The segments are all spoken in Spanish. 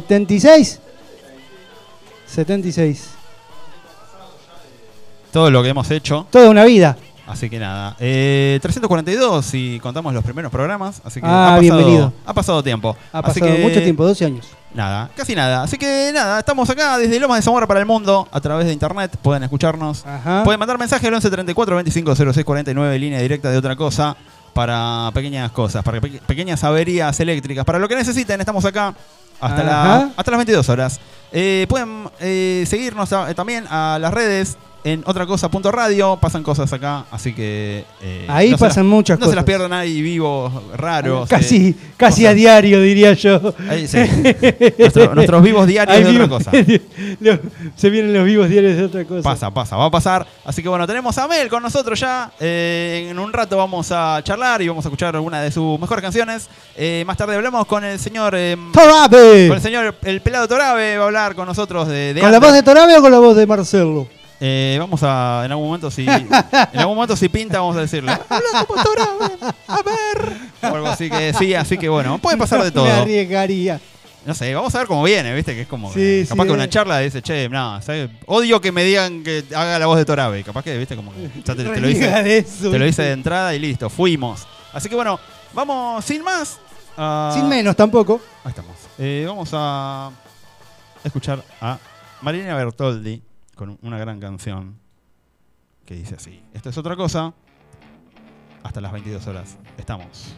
76. 76. Todo lo que hemos hecho. Toda una vida. Así que nada. Eh, 342 si contamos los primeros programas. Así que Ah, ha pasado, bienvenido. Ha pasado tiempo. Ha Así pasado que, mucho tiempo, 12 años. Nada, casi nada. Así que nada, estamos acá desde Lomas de Zamora para el mundo a través de internet. Pueden escucharnos. Ajá. Pueden mandar mensaje al 11 34 25 06 49, línea directa de otra cosa. Para pequeñas cosas, para pe- pequeñas averías eléctricas. Para lo que necesiten, estamos acá hasta, la- hasta las 22 horas. Eh, pueden eh, seguirnos a- también a las redes en otracosa.radio. Pasan cosas acá, así que. eh, Ahí se pasan las- muchas No se las pierdan ahí vivos, raros. Casi, eh, casi cosas- a diario, diría yo. Ahí, sí. Nuestro- nuestros vivos diarios de otra cosa. Se vienen los vivos diarios de otra cosa. Pasa, pasa, va a pasar. Así que bueno, tenemos a Mel con nosotros ya. Eh, en un rato vamos a charlar y vamos a escuchar alguna de sus mejores canciones. Eh, más tarde hablamos con el señor. eh, ¡Torabe! con el señor, el pelado Torabe va a hablar con nosotros de. de ¿Con la voz de Torabe o con la voz de Marcelo? Eh, vamos a, en algún momento, si. en algún momento, si pinta, vamos a decirle. Habla como Torabe, a ver. O algo así que sí, así que bueno, puede pasar de Me todo. arriesgaría. No sé, vamos a ver cómo viene, ¿viste? Que es como. Sí, capaz que eh. una charla dice, che, no, ¿sabes? odio que me digan que haga la voz de Torabe. Capaz que, ¿viste? Como que ya te, te lo hice. eso, te lo hice de entrada y listo, fuimos. Así que bueno, vamos sin más. Sin menos tampoco. Ahí estamos. Eh, vamos a escuchar a Marina Bertoldi con una gran canción que dice así. Esto es otra cosa. Hasta las 22 horas. Estamos.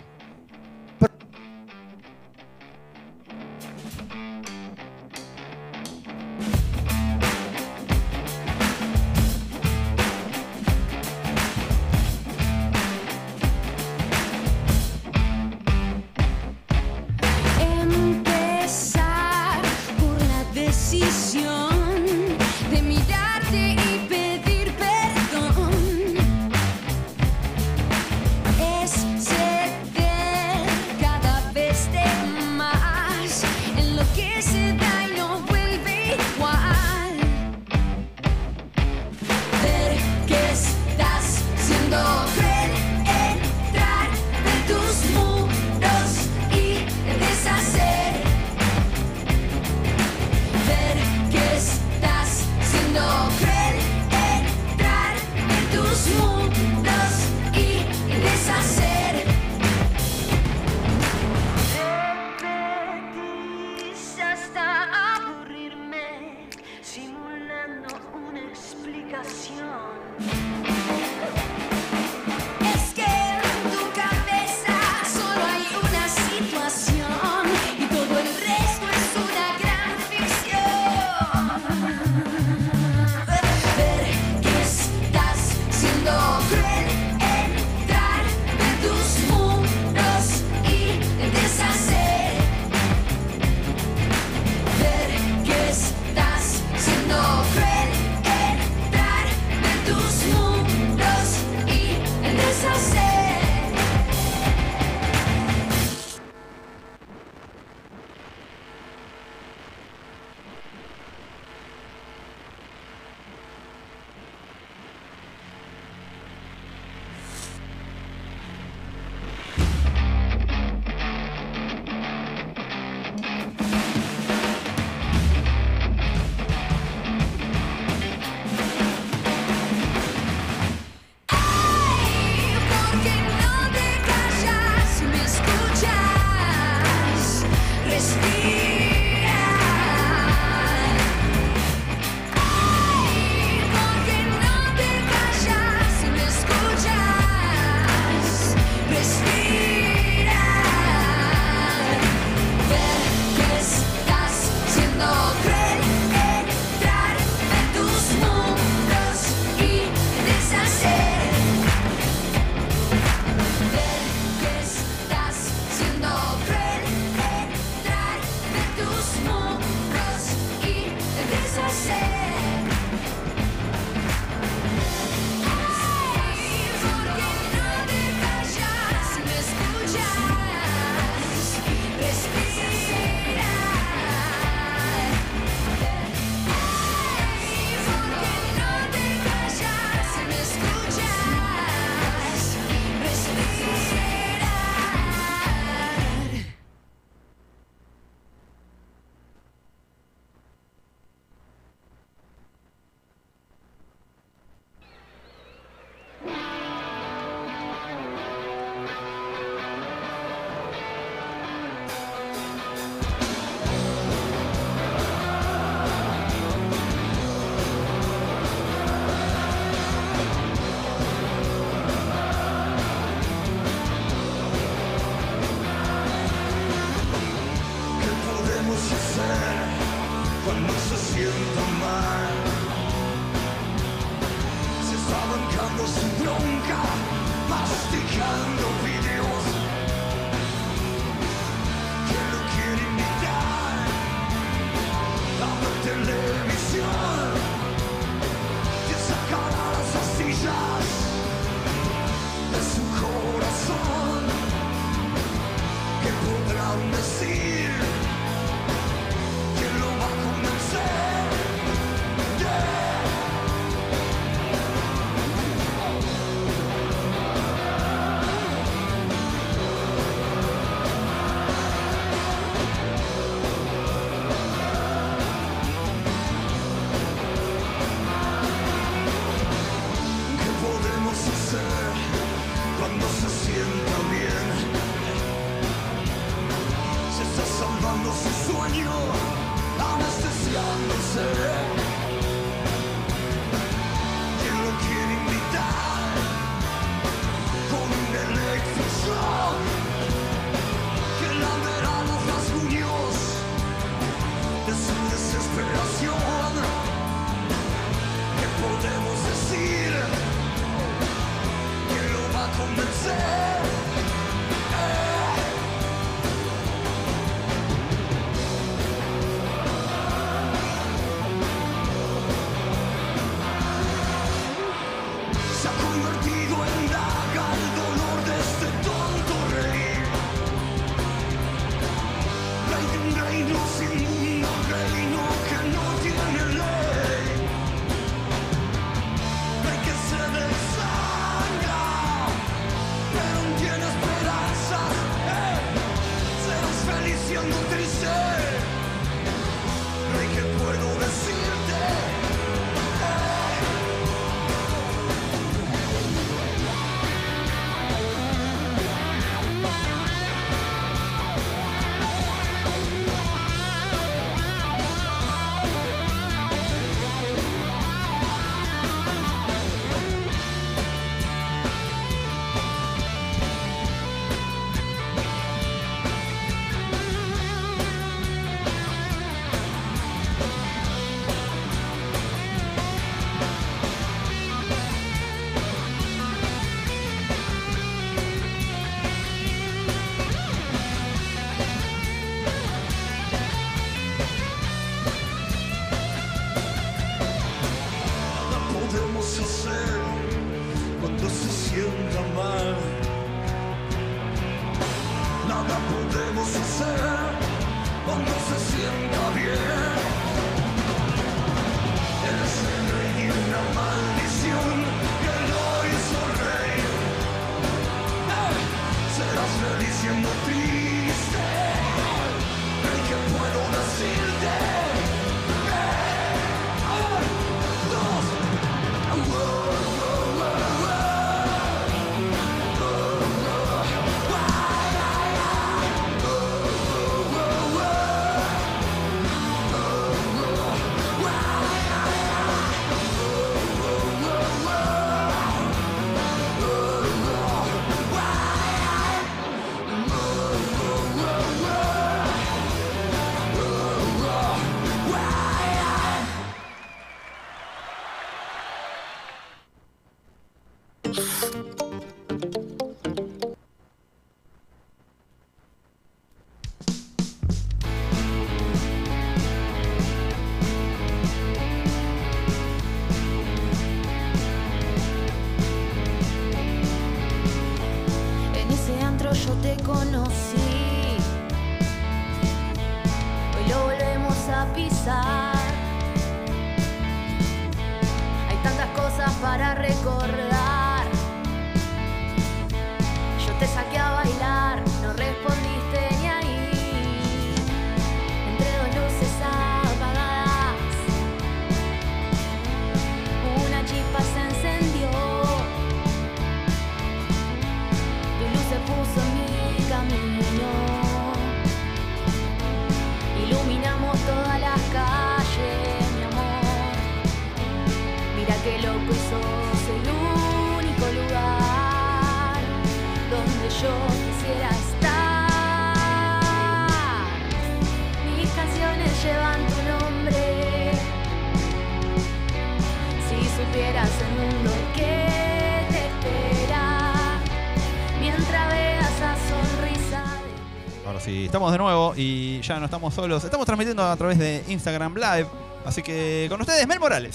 Estamos de nuevo y ya no estamos solos. Estamos transmitiendo a través de Instagram Live. Así que con ustedes, Mel Morales.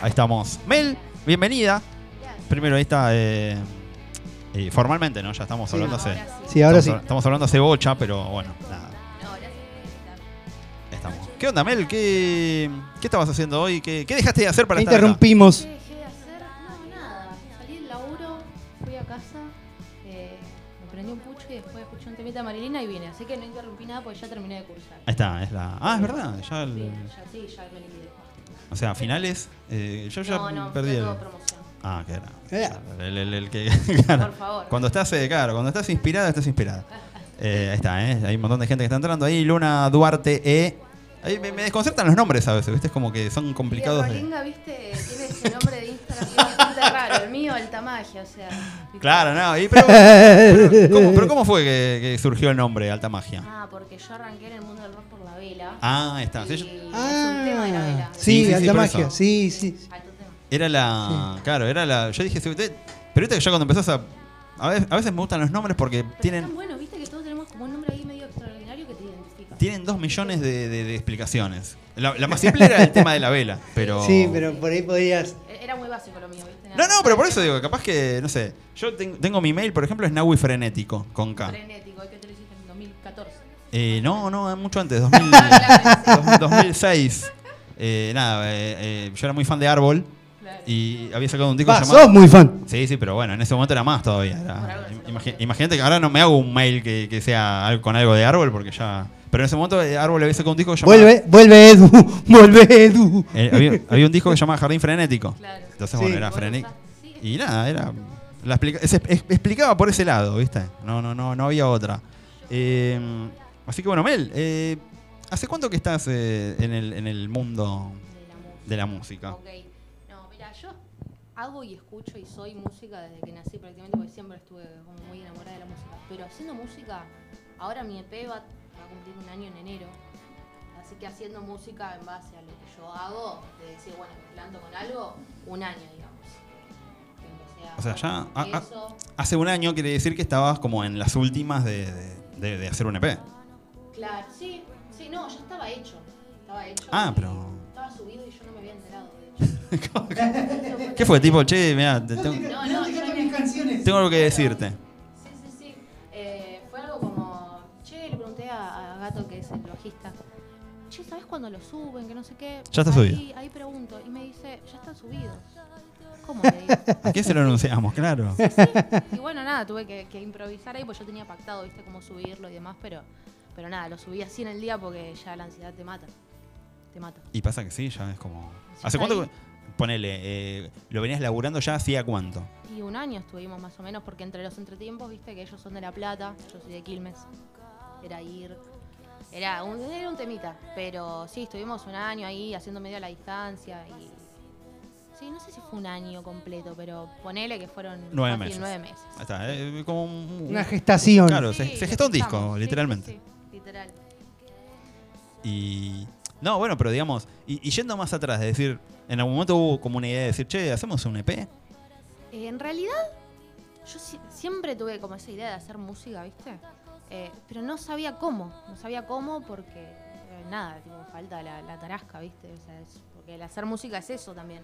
Ahí estamos. Mel, bienvenida. Primero, ahí está. eh, eh, formalmente, ¿no? Ya estamos Sí. hablando hace. ahora sí. Sí, ahora sí. estamos, estamos hablando hace bocha, pero bueno, nada. No, ahora sí. Estamos. ¿Qué onda, Mel? ¿Qué, qué estabas haciendo hoy? ¿Qué, qué dejaste de hacer para ¿Qué estar interrumpimos? ¿Qué de Marilina y vine. Así que no interrumpí nada porque ya terminé de cursar. Ahí está, es la. Ah, es verdad. Ya el- Sí, ya, sí, ya me liquidé. o sea, finales. eh, yo ya No, no, perdí fue el. todo promoción. Ah, que era. El, el- el que. claro. Por favor. Cuando estás, eh, claro, cuando estás inspirada, estás inspirada. Eh, ahí está, ¿eh? Hay un montón de gente que está entrando ahí. Luna Duarte E. Ahí me, me desconcertan los nombres a veces, ¿viste? Es como que son complicados de. Rolinga, viste, tiene ese nombre de Instagram que es bastante raro. El mío, Alta Magia, o sea. ¿viste? Claro, no. y pero, pero, ¿cómo, pero ¿cómo fue que, que surgió el nombre Alta Magia? Ah, porque yo arranqué en el mundo del rock por la vela. Ah, ahí está. y Sí, es yo- un tema de la vela. Ah, Sí, sí, sí, sí, alta por magia. eso. Sí, sí. Alto tema. Era la. Claro, era la. Yo dije, sí, usted- pero viste que ya cuando empezás a. A veces, a veces me gustan los nombres porque Pero tienen. Están buenos, viste que todos tenemos como un nombre ahí medio extraordinario que te identifica. Tienen dos millones de, de- de explicaciones. La, la más simple era el tema de la vela, pero. Sí, pero por ahí podrías. E- Era muy básico lo mío, viste. No, no, pero por eso digo, capaz que, no sé. Yo ten- tengo mi mail, por ejemplo, es Naui Frenético, con K. Frenético, ¿qué te lo hiciste en 2014? Eh, no, no, mucho antes, 2000, Claro, 2006. Eh, nada, eh, eh, yo era muy fan de Árbol claro. y había sacado un disco Va, llamado. sos muy fan. Sí, sí, pero bueno, en ese momento era más todavía. era-. Imagínate que ahora no me hago un mail que, que sea con algo de árbol porque ya. Pero en ese momento eh, Árbol había sacado un disco que llamaba. Vuelve, vuelve Edu, vuelve Edu. eh, había, había un disco que se llamaba Jardín Frenético. Claro. Entonces, Sí. bueno, era frenético. Y nada, era. La explica- se es- explicaba por ese lado, ¿viste? No, no, no, no había otra. Eh, así que bueno, Mel, eh, ¿hace cuánto que estás eh, en, el, en el mundo De la música. de la música? Ok. No, mira, yo hago y escucho y soy música desde que nací prácticamente porque siempre estuve como muy enamorada de la música. Pero haciendo música, ahora mi EP va, va a cumplir un año en enero. Así que haciendo música en base a lo que yo hago, de decir, bueno, me planto con algo, un año, digamos. Que O sea, ya, ah, ah. eso. Hace un año quiere decir que estabas como en las últimas de, de- de- de hacer un EP. Claro, sí, sí, no, ya estaba hecho. Estaba hecho. Ah, pero- Estaba subido y yo no me había enterado, de hecho. ¿Qué fue? Tipo, che, mira, tengo, No, no, me- tengo algo que decirte. El bajista, che, ¿sabes cuándo lo suben? Que no sé qué. Ya está ahí, subido. Ahí pregunto, y me dice, ya están subidos. ¿Cómo le digo? ¿A quién se lo anunciamos? Claro. Y bueno, nada, tuve que, que improvisar ahí, pues yo tenía pactado, viste, cómo subirlo y demás, pero, pero nada, lo subí así en el día porque ya la ansiedad te mata. Te mata. Y pasa que sí, ya es como. Ya ¿Hace cuánto? ahí. Ponele, eh, ¿lo venías laburando ya hacía cuánto? Y un año estuvimos más o menos, porque entre los entretiempos, viste, que ellos son de La Plata, yo soy de Quilmes. Era ir. Era un, era un temita, pero sí, estuvimos un año ahí haciendo medio a la distancia y. Sí, no sé si fue un año completo, pero ponele que fueron Nueve fácil meses. nueve meses. Ahí está, eh, como un. Una gestación. Claro, se, Sí, se lo gestó un disco, sí, literalmente. sí, sí, literal. Y. No, bueno, pero digamos, y, y yendo más atrás, de decir, en algún momento hubo como una idea de decir, che, ¿hacemos un EP? Eh, en realidad, yo si- siempre tuve como esa idea de hacer música, ¿viste? Eh, pero no sabía cómo, no sabía cómo porque eh, nada, tipo, falta la, la tarasca, ¿viste? O sea, es- porque el hacer música es eso también.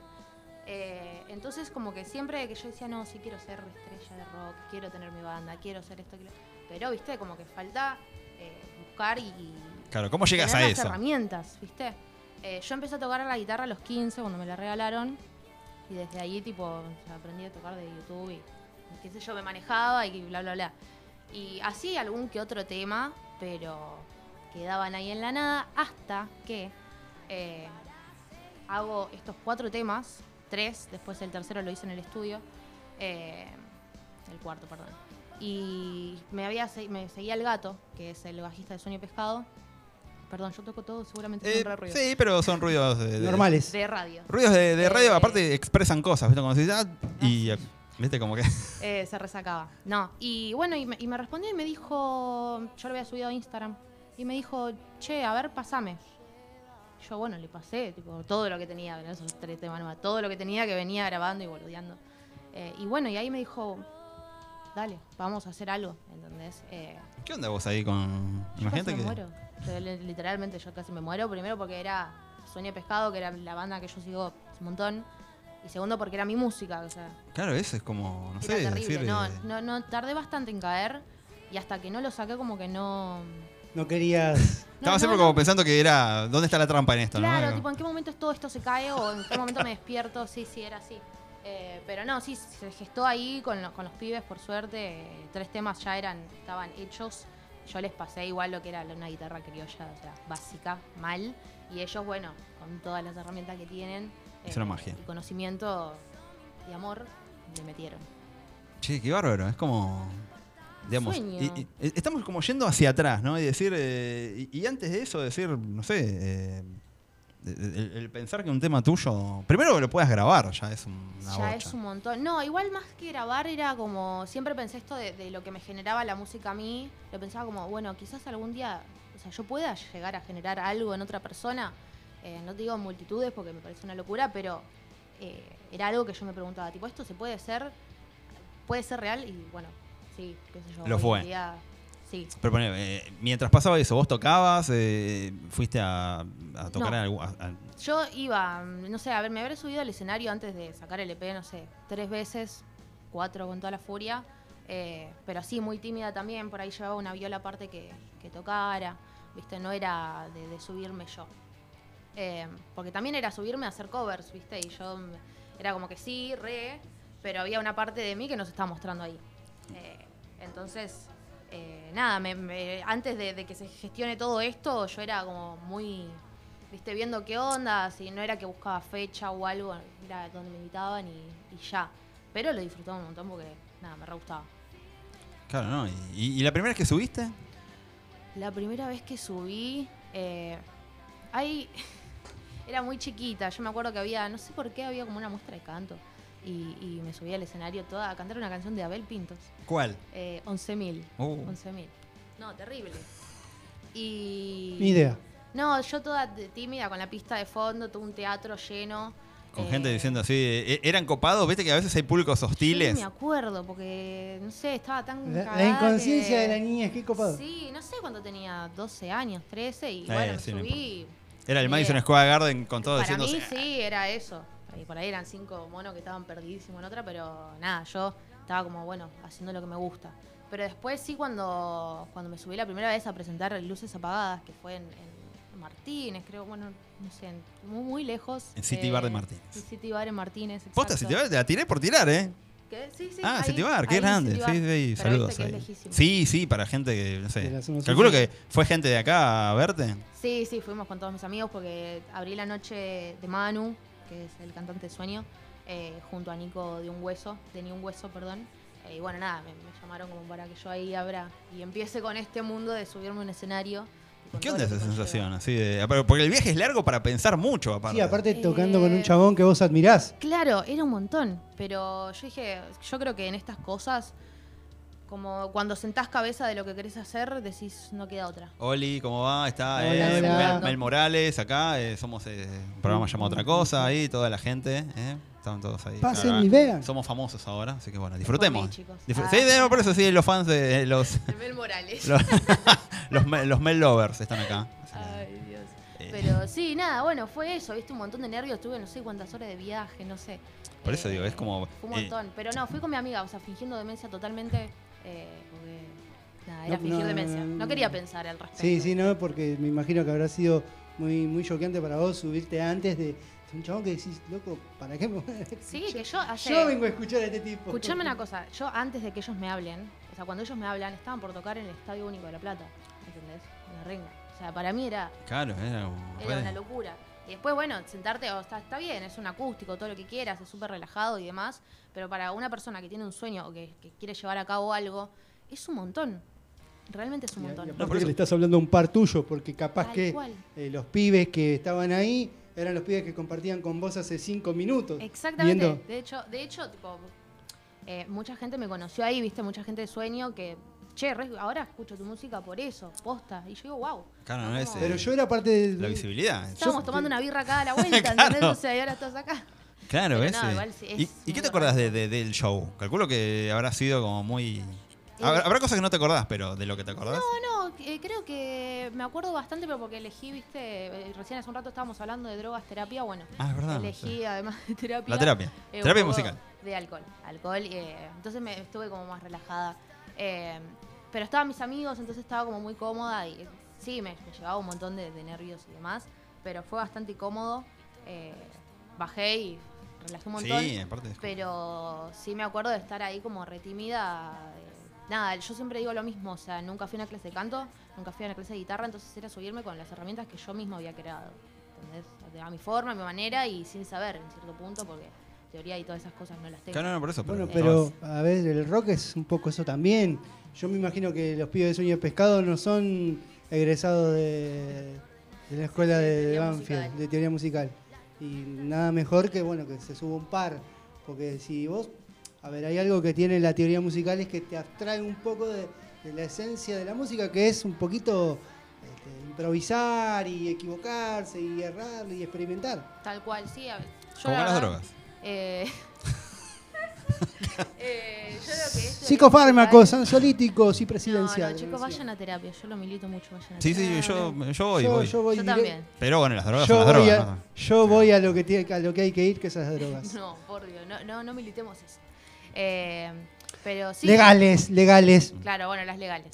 Eh, entonces como que siempre que yo decía, no, sí quiero ser estrella de rock, quiero tener mi banda, quiero ser esto, quiero... pero, ¿viste? Como que falta eh, buscar y, Claro, ¿cómo llegas tener a las eso? herramientas, ¿viste? Yo empecé a tocar la guitarra a los 15 cuando me la regalaron y desde ahí tipo o sea, aprendí a tocar de YouTube y qué sé yo, me manejaba y bla bla bla. Y así algún que otro tema, pero quedaban ahí en la nada hasta que eh, hago estos cuatro temas, tres, después el tercero lo hice en el estudio, eh, el cuarto, perdón. Y me había me seguía el gato, que es el bajista de Sueño Pescado. Perdón, yo toco todo, seguramente Eh, son re ruidos. sí, pero son ruidos de, de- Normales. De radio. Ruidos de, de radio, Eh, aparte expresan cosas, ¿viste? Como decís, ah, y viste como que. Eh, se resacaba. No, y bueno, y me, y me respondió y me dijo, yo lo había subido a Instagram, y me dijo, che, a ver, pasame. Yo, bueno, le pasé, tipo, todo lo que tenía, no esos tres temas todo lo que tenía que venía grabando y boludeando. Eh, y bueno, y ahí me dijo, dale, vamos a hacer algo, ¿entendés? Eh, ¿Qué onda vos ahí con. yo Imagínate casi que. me muero. Yo, literalmente yo casi me muero. Primero porque era Sueño de Pescado, que era la banda que yo sigo un montón. Y segundo porque era mi música, o sea, Claro, eso es como. No era sé, terrible. decir. no, no, no, tardé bastante en caer. Y hasta que no lo saqué como que no... No querías. Estaba no, siempre no, como pensando que era. ¿Dónde está la trampa en esto, Claro, no? tipo, ¿en qué momento todo esto se cae o en qué momento me despierto? Sí, sí, era así. Eh, pero no, sí, se gestó ahí con, lo- con los pibes, por suerte. eh, tres temas ya eran, estaban hechos. Yo les pasé igual lo que era una guitarra criolla, o sea, básica, mal. Y ellos, bueno, con todas las herramientas que tienen. Es una magia. Y conocimiento y amor, le metieron. Che, qué bárbaro. Es como. Digamos, Sueño. y- y- estamos como yendo hacia atrás, ¿no? Y decir. eh, y, y antes de eso, decir, no sé. eh, el, el pensar que un tema tuyo. Primero que lo puedas grabar, ya es un- una ya bocha. es un montón. No, igual más que grabar era como. Siempre pensé esto de, de lo que me generaba la música a mí. Lo pensaba como, bueno, quizás algún día. O sea, yo pueda llegar a generar algo en otra persona. Eh, no te digo multitudes porque me parece una locura, pero eh, era algo que yo me preguntaba, tipo, ¿esto se puede hacer? ¿Puede ser real? Y bueno, sí, qué sé yo. Lo fue. día, sí. Pero poné, eh, mientras pasaba eso, vos tocabas, fuiste a, a tocar No. en algún- a- a- Yo iba, mm, no sé, a ver, me habré subido al escenario antes de sacar el EP, no sé, tres veces, cuatro con toda la furia, pero así muy tímida también, por ahí llevaba una viola aparte que, que tocara, viste, no era de, de subirme yo. Eh, porque también era subirme a hacer covers, viste, y yo mm, era como que sí, re, pero había una parte de mí que no se estaba mostrando ahí. Eh, entonces, eh, nada, me- me- antes de, de que se gestione todo esto, yo era como muy, viste, viendo qué onda, si no era que buscaba fecha o algo, era donde me invitaban y, y ya. Pero lo disfrutaba un montón porque, nada, me re gustaba. Claro, ¿no? ¿Y, y la primera vez que subiste? La primera vez que subí, eh, ahí era muy chiquita. Yo me acuerdo que había, no sé por qué, había como una muestra de canto. Y, y me subí al escenario toda a cantar una canción de Abel Pintos. ¿Cuál? Eh, 11.000. Uh. 11.000. No, terrible. Y. Ni idea. No, yo toda tímida con la pista de fondo, todo un teatro lleno. Con eh, gente diciendo así, eh, ¿eran copados? ¿Viste que a veces hay públicos hostiles? Sí, me acuerdo, porque, no sé, estaba tan. La, la inconsciencia que- de la niña, qué copado. Sí, no sé cuánto tenía, 12 años, 13, y Eh, bueno, me sí, no subí. Era el Madison. Square Garden con todo Para diciendo... mí sí, era eso. Y por ahí eran cinco monos que estaban perdidísimos en otra, pero nada, yo estaba como, bueno, haciendo lo que me gusta. Pero después sí, cuando, cuando me subí la primera vez a presentar Luces Apagadas, que fue en, en Martínez, creo, bueno, no sé, en- muy, muy lejos. En City Bar de Martínez. En City Bar en Martínez, Posta, exacto. City Bar, te la tiré por tirar, ¿eh? ¿Qué? Sí, sí, ah, ahí, qué ahí, grande. Sí, sí, Pero saludos viste que ahí. es lejísimo. Sí, sí, para gente que, no sé. De la zona Calculo sur. que fue gente de acá a verte. Sí, sí, fuimos con todos mis amigos porque abrí la noche de Manu, que es el cantante de Sueño, eh, junto a Nico de Un Hueso, de Ni Un Hueso, perdón. Eh, y bueno, nada, me, me llamaron como para que yo ahí abra y empiece con este mundo de subirme a un escenario. ¿Qué onda esa sensación? Así de, pero porque el viaje es largo para pensar mucho, aparte. Sí, aparte Eh, tocando con un chabón que vos admirás. Claro, era un montón, pero yo dije, yo creo que en estas cosas, como cuando sentás cabeza de lo que querés hacer, decís, no queda otra. Oli, ¿cómo va? Está Hola, eh, hola. Mel, Mel Morales acá. eh, somos eh, un programa llamado Otra Cosa ahí, toda la gente. Eh, Estaban todos ahí. Pasen Claro, y vean. Somos famosos ahora, así que bueno, disfrutemos. Mí. Disfr- Ah. sí, por eso sí, los fans de eh, los, Mel Morales. los, los, Mel- los Mel Lovers están acá. Ay, Dios. eh, Pero sí, nada, bueno, fue eso, viste, un montón de nervios, tuve no sé cuántas horas de viaje, no sé. Por eso digo, es como, Fue un eh, montón, pero no, fui con mi amiga, o sea, fingiendo demencia totalmente, eh, porque, nada, era No, fingir no, demencia. no, No, no. quería pensar al respecto. Sí, sí, no, porque me imagino que habrá sido muy, muy choqueante para vos subirte antes de, de un chabón que decís, loco, ¿para qué me Sí, yo, que yo ayer... yo vengo a escuchar a este tipo. Escuchame una cosa, yo antes de que ellos me hablen, o sea, cuando ellos me hablan, estaban por tocar en el Estadio Único de La Plata, ¿entendés? En la renga. O sea, para mí era, Claro, era como. era una locura. Y después, bueno, sentarte, o está, está bien, es un acústico, todo lo que quieras, es súper relajado y demás, pero para una persona que tiene un sueño o que, que quiere llevar a cabo algo, es un montón. Realmente es un Y- y montón. aparte por eso- le estás hablando a un par tuyo, porque capaz Tal que eh, los pibes que estaban ahí eran los pibes que compartían con vos hace cinco minutos. Exactamente. Viendo- De hecho, de hecho, tipo, eh, mucha gente me conoció ahí, viste, mucha gente de sueño que, che, re- ahora escucho tu música por eso, posta. Y yo digo, wow. Claro, no es, Pero eh, yo era parte de... La visibilidad. Estábamos Yo- tomando una birra acá a la vuelta, Claro. ¿entendés? O sea, y ahora estás acá. Claro, Pero ese. no, igual sí, es ¿Y, y qué te acordás de, verdad. de- del show? Calculo que habrá sido como muy. Habrá, habrá cosas que no te acordás, pero de lo que te acordás. No, no, eh, creo que me acuerdo bastante, pero porque elegí, viste, eh, recién hace un rato estábamos hablando de drogas, terapia, bueno, Ah, es verdad. elegí además de terapia. La terapia. eh, terapia musical. De alcohol, alcohol, eh, entonces me estuve como más relajada. Pero estaban mis amigos, entonces estaba como muy cómoda y sí, me, me llevaba un montón de, de nervios y demás, pero fue bastante cómodo. bajé y relajé un montón. Sí, aparte. es- Pero sí me acuerdo de estar ahí como retimida. Nada, yo siempre digo lo mismo, o sea, nunca fui a una clase de canto, nunca fui a una clase de guitarra, entonces era subirme con las herramientas que yo mismo había creado. ¿Entendés? A mi forma, a mi manera y sin saber en cierto punto, porque teoría y todas esas cosas no las tengo. Claro, no, por eso. Bueno, pero. pero a ver, el rock es un poco eso también. Yo me imagino que los pibes de Sueño de Pescado no son egresados de, de la escuela De de, de teoría Banfield, musical. de teoría musical. Y nada mejor que bueno que se suba un par. Porque si vos, a ver, hay algo que tiene la teoría musical es que te abstrae un poco de, de la esencia de la música, que es un poquito este, improvisar y equivocarse y errar y experimentar. Tal cual, sí. a ver, yo Como la las verdad, drogas. eh, eh, yo creo que esto Psicofármacos, ansiolíticos y presidenciales. no, chicos, vayan a terapia. Yo lo milito mucho, vayan a Sí, sí, yo, yo voy, yo, voy. yo voy Yo direct- también. Pero bueno, las drogas Yo son las voy, drogas. a, ¿no? yo voy a lo que tiene, a lo que hay que ir, que esas drogas. No, por Dios, no, no, no militemos eso. Eh, pero sí. Legales, legales. Claro, bueno, las legales.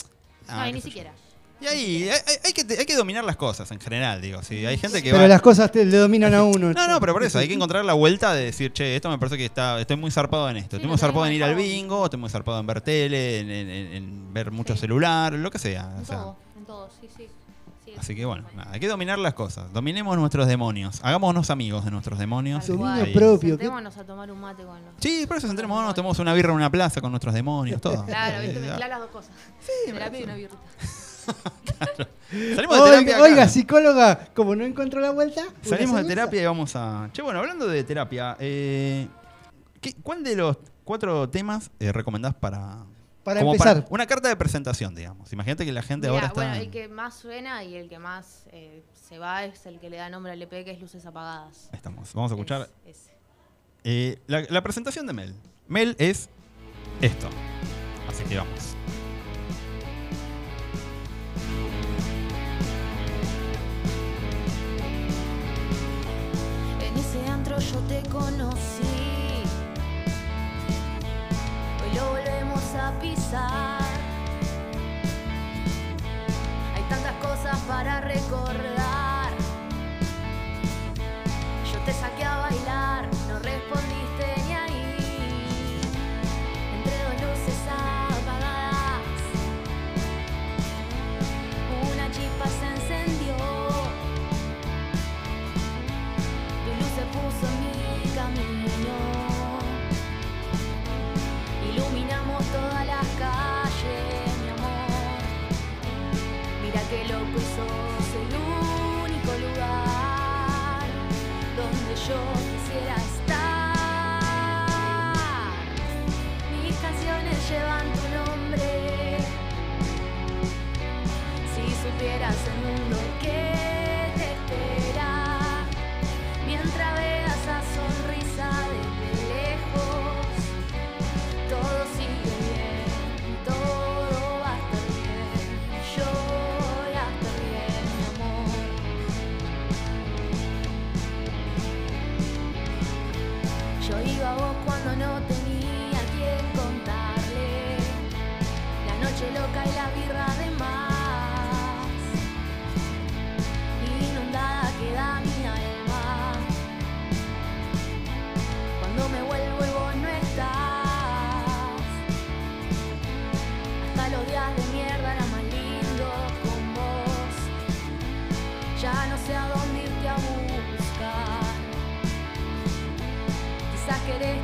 Ah, no, y qué ni sé siquiera. Y ahí, hay, hay que, hay que dominar las cosas en general, digo. Sí, hay gente que Pero va. las cosas te, le dominan a uno. No, no, pero por eso hay que encontrar la vuelta de decir, che, esto me parece que está, estoy muy zarpado en esto. Sí, estoy muy zarpado en ir al bingo, estoy muy zarpado en ver tele, en, en- en- en ver mucho Sí. celular, lo que sea. En o sea. todo, en todo, sí, sí. Sí, Así sí, que bueno, nada, hay que dominar las cosas. Dominemos nuestros demonios. Hagámonos amigos de nuestros demonios. Dominio propio. Sentémonos a tomar un mate con los. Sí, por eso sentémonos, nos tomamos una birra en una plaza con nuestros demonios, todo. Claro, viste, mezclar las dos cosas. terapia y una birrita. Salimos de terapia. Oiga, acá. oiga, psicóloga, como no encontró la vuelta. Salimos de terapia y vamos a. Che, bueno, hablando de terapia, eh, ¿qué- ¿cuál de los cuatro temas eh, recomendás para. Para como empezar. una carta de presentación, digamos. Imagínate que la gente Mirá, ahora está. bueno, el que más suena y el que más eh, se va es el que le da nombre al EP, que es Luces Apagadas. Ahí estamos. Vamos a escuchar Es- ese. eh, la, la presentación de Mel. Mel es esto. Así que vamos. En ese antro yo te conocí. Lo volvemos a pisar. Hay tantas cosas para recordar. Yo te saqué a bailar, supieras el mundo que Quizás querés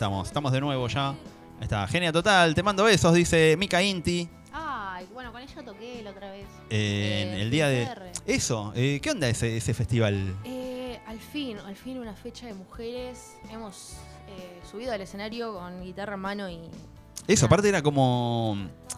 estamos, estamos de nuevo ya. Ahí está, genia total, te mando besos, dice Mika Inti. Ay, bueno, con ella toqué la otra vez. En Eh, el día de. Eso, eh, ¿qué onda ese, ese festival? Eh, al fin, al fin una fecha de mujeres. Hemos eh, subido al escenario con guitarra en mano y. Eso, aparte era como.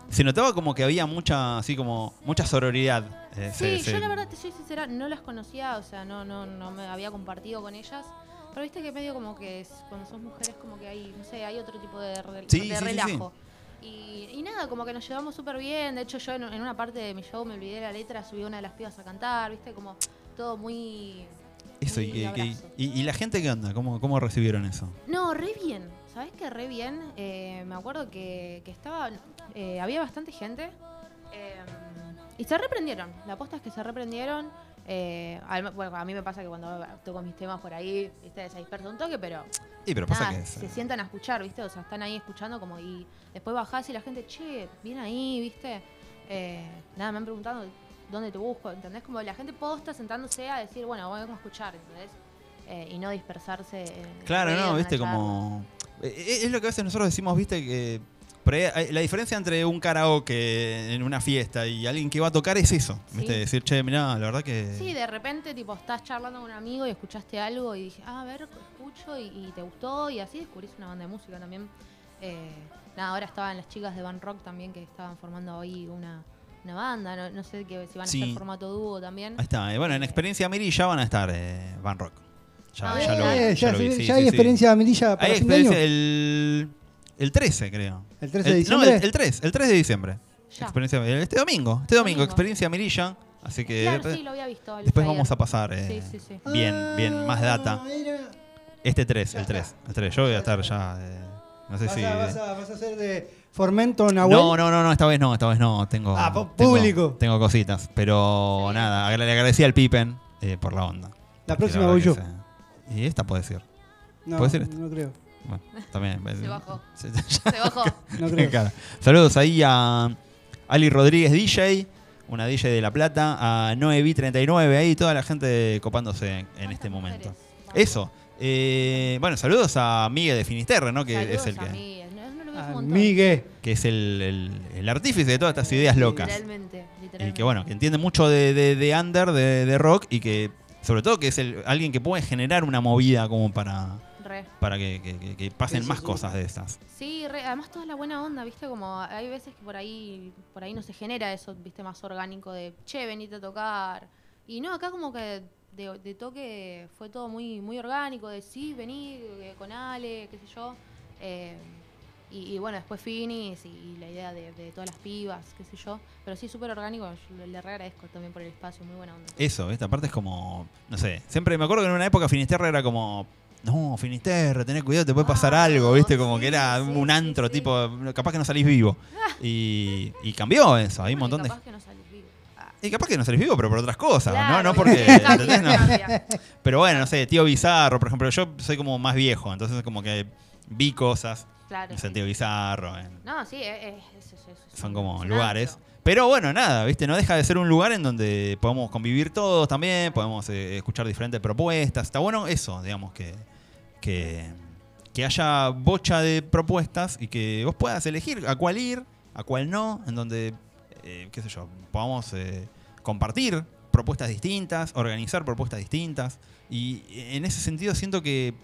Se notaba como que había mucha, así como, mucha sororidad. eh, Sí, se- se- yo la verdad te soy sincera, no las conocía, o sea, no, no, no me había compartido con ellas. Pero viste que medio como que es- cuando sos mujeres como que hay, no sé, hay otro tipo de, re- Sí, de sí, sí, relajo. Y, y nada, como que nos llevamos súper bien. De hecho, yo en, en una parte de mi show me olvidé la letra, subí a una de las pibas a cantar, viste, como todo muy... Eso, y, muy que- que- y- y la gente qué onda? ¿Cómo, ¿Cómo recibieron eso? No, re bien. ¿Sabes qué? Re bien. Eh, me acuerdo que, que estaba. eh, había bastante gente. eh, y se reprendieron. La aposta es que se reprendieron. Eh, al- bueno, a mí me pasa que cuando toco mis temas por ahí, ¿viste? se dispersa un toque, pero Y pero pasa nada, que es- se sientan a escuchar, ¿viste? O sea, están ahí escuchando como y después bajás y la gente, che, bien ahí, ¿viste? Eh, nada, me han preguntado dónde te busco, ¿entendés? Como la gente posta sentándose a decir, bueno, vamos a escuchar, ¿entendés? Eh, y no dispersarse. en Claro, no, viste, charla. como. eh, Es lo que a veces nosotros decimos, viste, que. Ahí hay- la diferencia entre un karaoke en una fiesta y alguien que va a tocar es eso. ¿Viste? Sí. Decir, che, mirá, la verdad que. Sí, de repente, tipo, estás charlando con un amigo y escuchaste algo y dije, ah, a ver, escucho y, y te gustó y así descubrís una banda de música también. Eh, nada, ahora estaban las chicas de Van Rock también que estaban formando hoy una, una banda, no, no sé que, si van a Sí. hacer formato dúo también. Ahí está. eh, Bueno, en experiencia Mirilla van a estar eh, Van Rock. Ya, Ah, ya lo vi. Eh, ya ya lo vi, sí, ya sí, hay sí. experiencia mirilla para Hay fin de año. experiencia el. El 13, creo. ¿El 13 de El- diciembre? No, el, el 3, el 3 de diciembre. Ya. Experiencia, este domingo, este domingo, Domingo. experiencia Mirilla. Así que Claro, después, sí, lo había visto. el después vamos a pasar eh, Sí, sí, sí. bien, bien, más data. Ah, era- Este 3, el 3, el 3. Yo voy a estar ya. eh, no sé Vas, si. a, vas, a, vas a hacer de Formento Nahuel. No, no, no, no, esta vez no, esta vez no. Tengo, Ah, pu- tengo- público. Tengo, cositas. Pero Sí. nada, le agradecí al Pipen eh, por la onda. La próxima verdad voy yo. se- Y esta puede ser. No, ¿Puede ser no creo. Bueno, también. Se bajó. Se- Se bajó. No creo. Claro. Saludos ahí a Ali Rodríguez DJ, una DJ de La Plata, a Noevi39, ahí toda la gente copándose en, en ¿Cuántas este momento. mujeres? Eso. eh, bueno, saludos a Miguel de Finisterre, ¿no? Que Saludos es el que. Miguel. que es el, el- el artífice de todas estas ideas locas. Literalmente, Y literalmente. que bueno, que entiende mucho de, de, de under, de, de rock, y que sobre todo que es el, alguien que puede generar una movida como para, Re. para que, que- que- que pasen Sí, sí, más sí. cosas de estas. Sí, re- además toda la buena onda, ¿viste? Como hay veces que por ahí por ahí no se genera eso, ¿viste? Más orgánico de, che, venite a tocar. Y no, acá como que de, de toque fue todo muy muy orgánico, de sí, vení eh, con Ale, qué sé yo. Eh, y, y bueno, después Finis y, y la idea de, de todas las pibas, qué sé yo. Pero sí, súper orgánico, yo le, le re agradezco también por el espacio, muy buena onda. Eso, esta parte es como, no sé, siempre me acuerdo que en una época Finisterre era como, no, Finisterre, tenés cuidado, te puede pasar Ah, algo, ¿viste? Como que era sí, un antro, sí. tipo, capaz que no salís vivo. Y, y cambió eso, hay un montón de... capaz que no salís vivo. Ah. Y capaz que no salís vivo, pero por otras cosas, Claro, ¿no? No porque... ¿entendés? No. Pero bueno, no sé, tío Bizarro, por ejemplo, yo soy como más viejo, entonces como que vi cosas Claro. en sentido Bizarro, en- No, sí, es, es- es- son como lugares. antro. Pero bueno, nada, ¿viste? No deja de ser un lugar en donde podemos convivir todos también, podemos eh, escuchar diferentes propuestas. Está bueno eso, digamos, que, que, que haya bocha de propuestas y que vos puedas elegir a cuál ir, a cuál no, en donde, eh, qué sé yo, podamos eh, compartir propuestas distintas, organizar propuestas distintas. Y en ese sentido siento que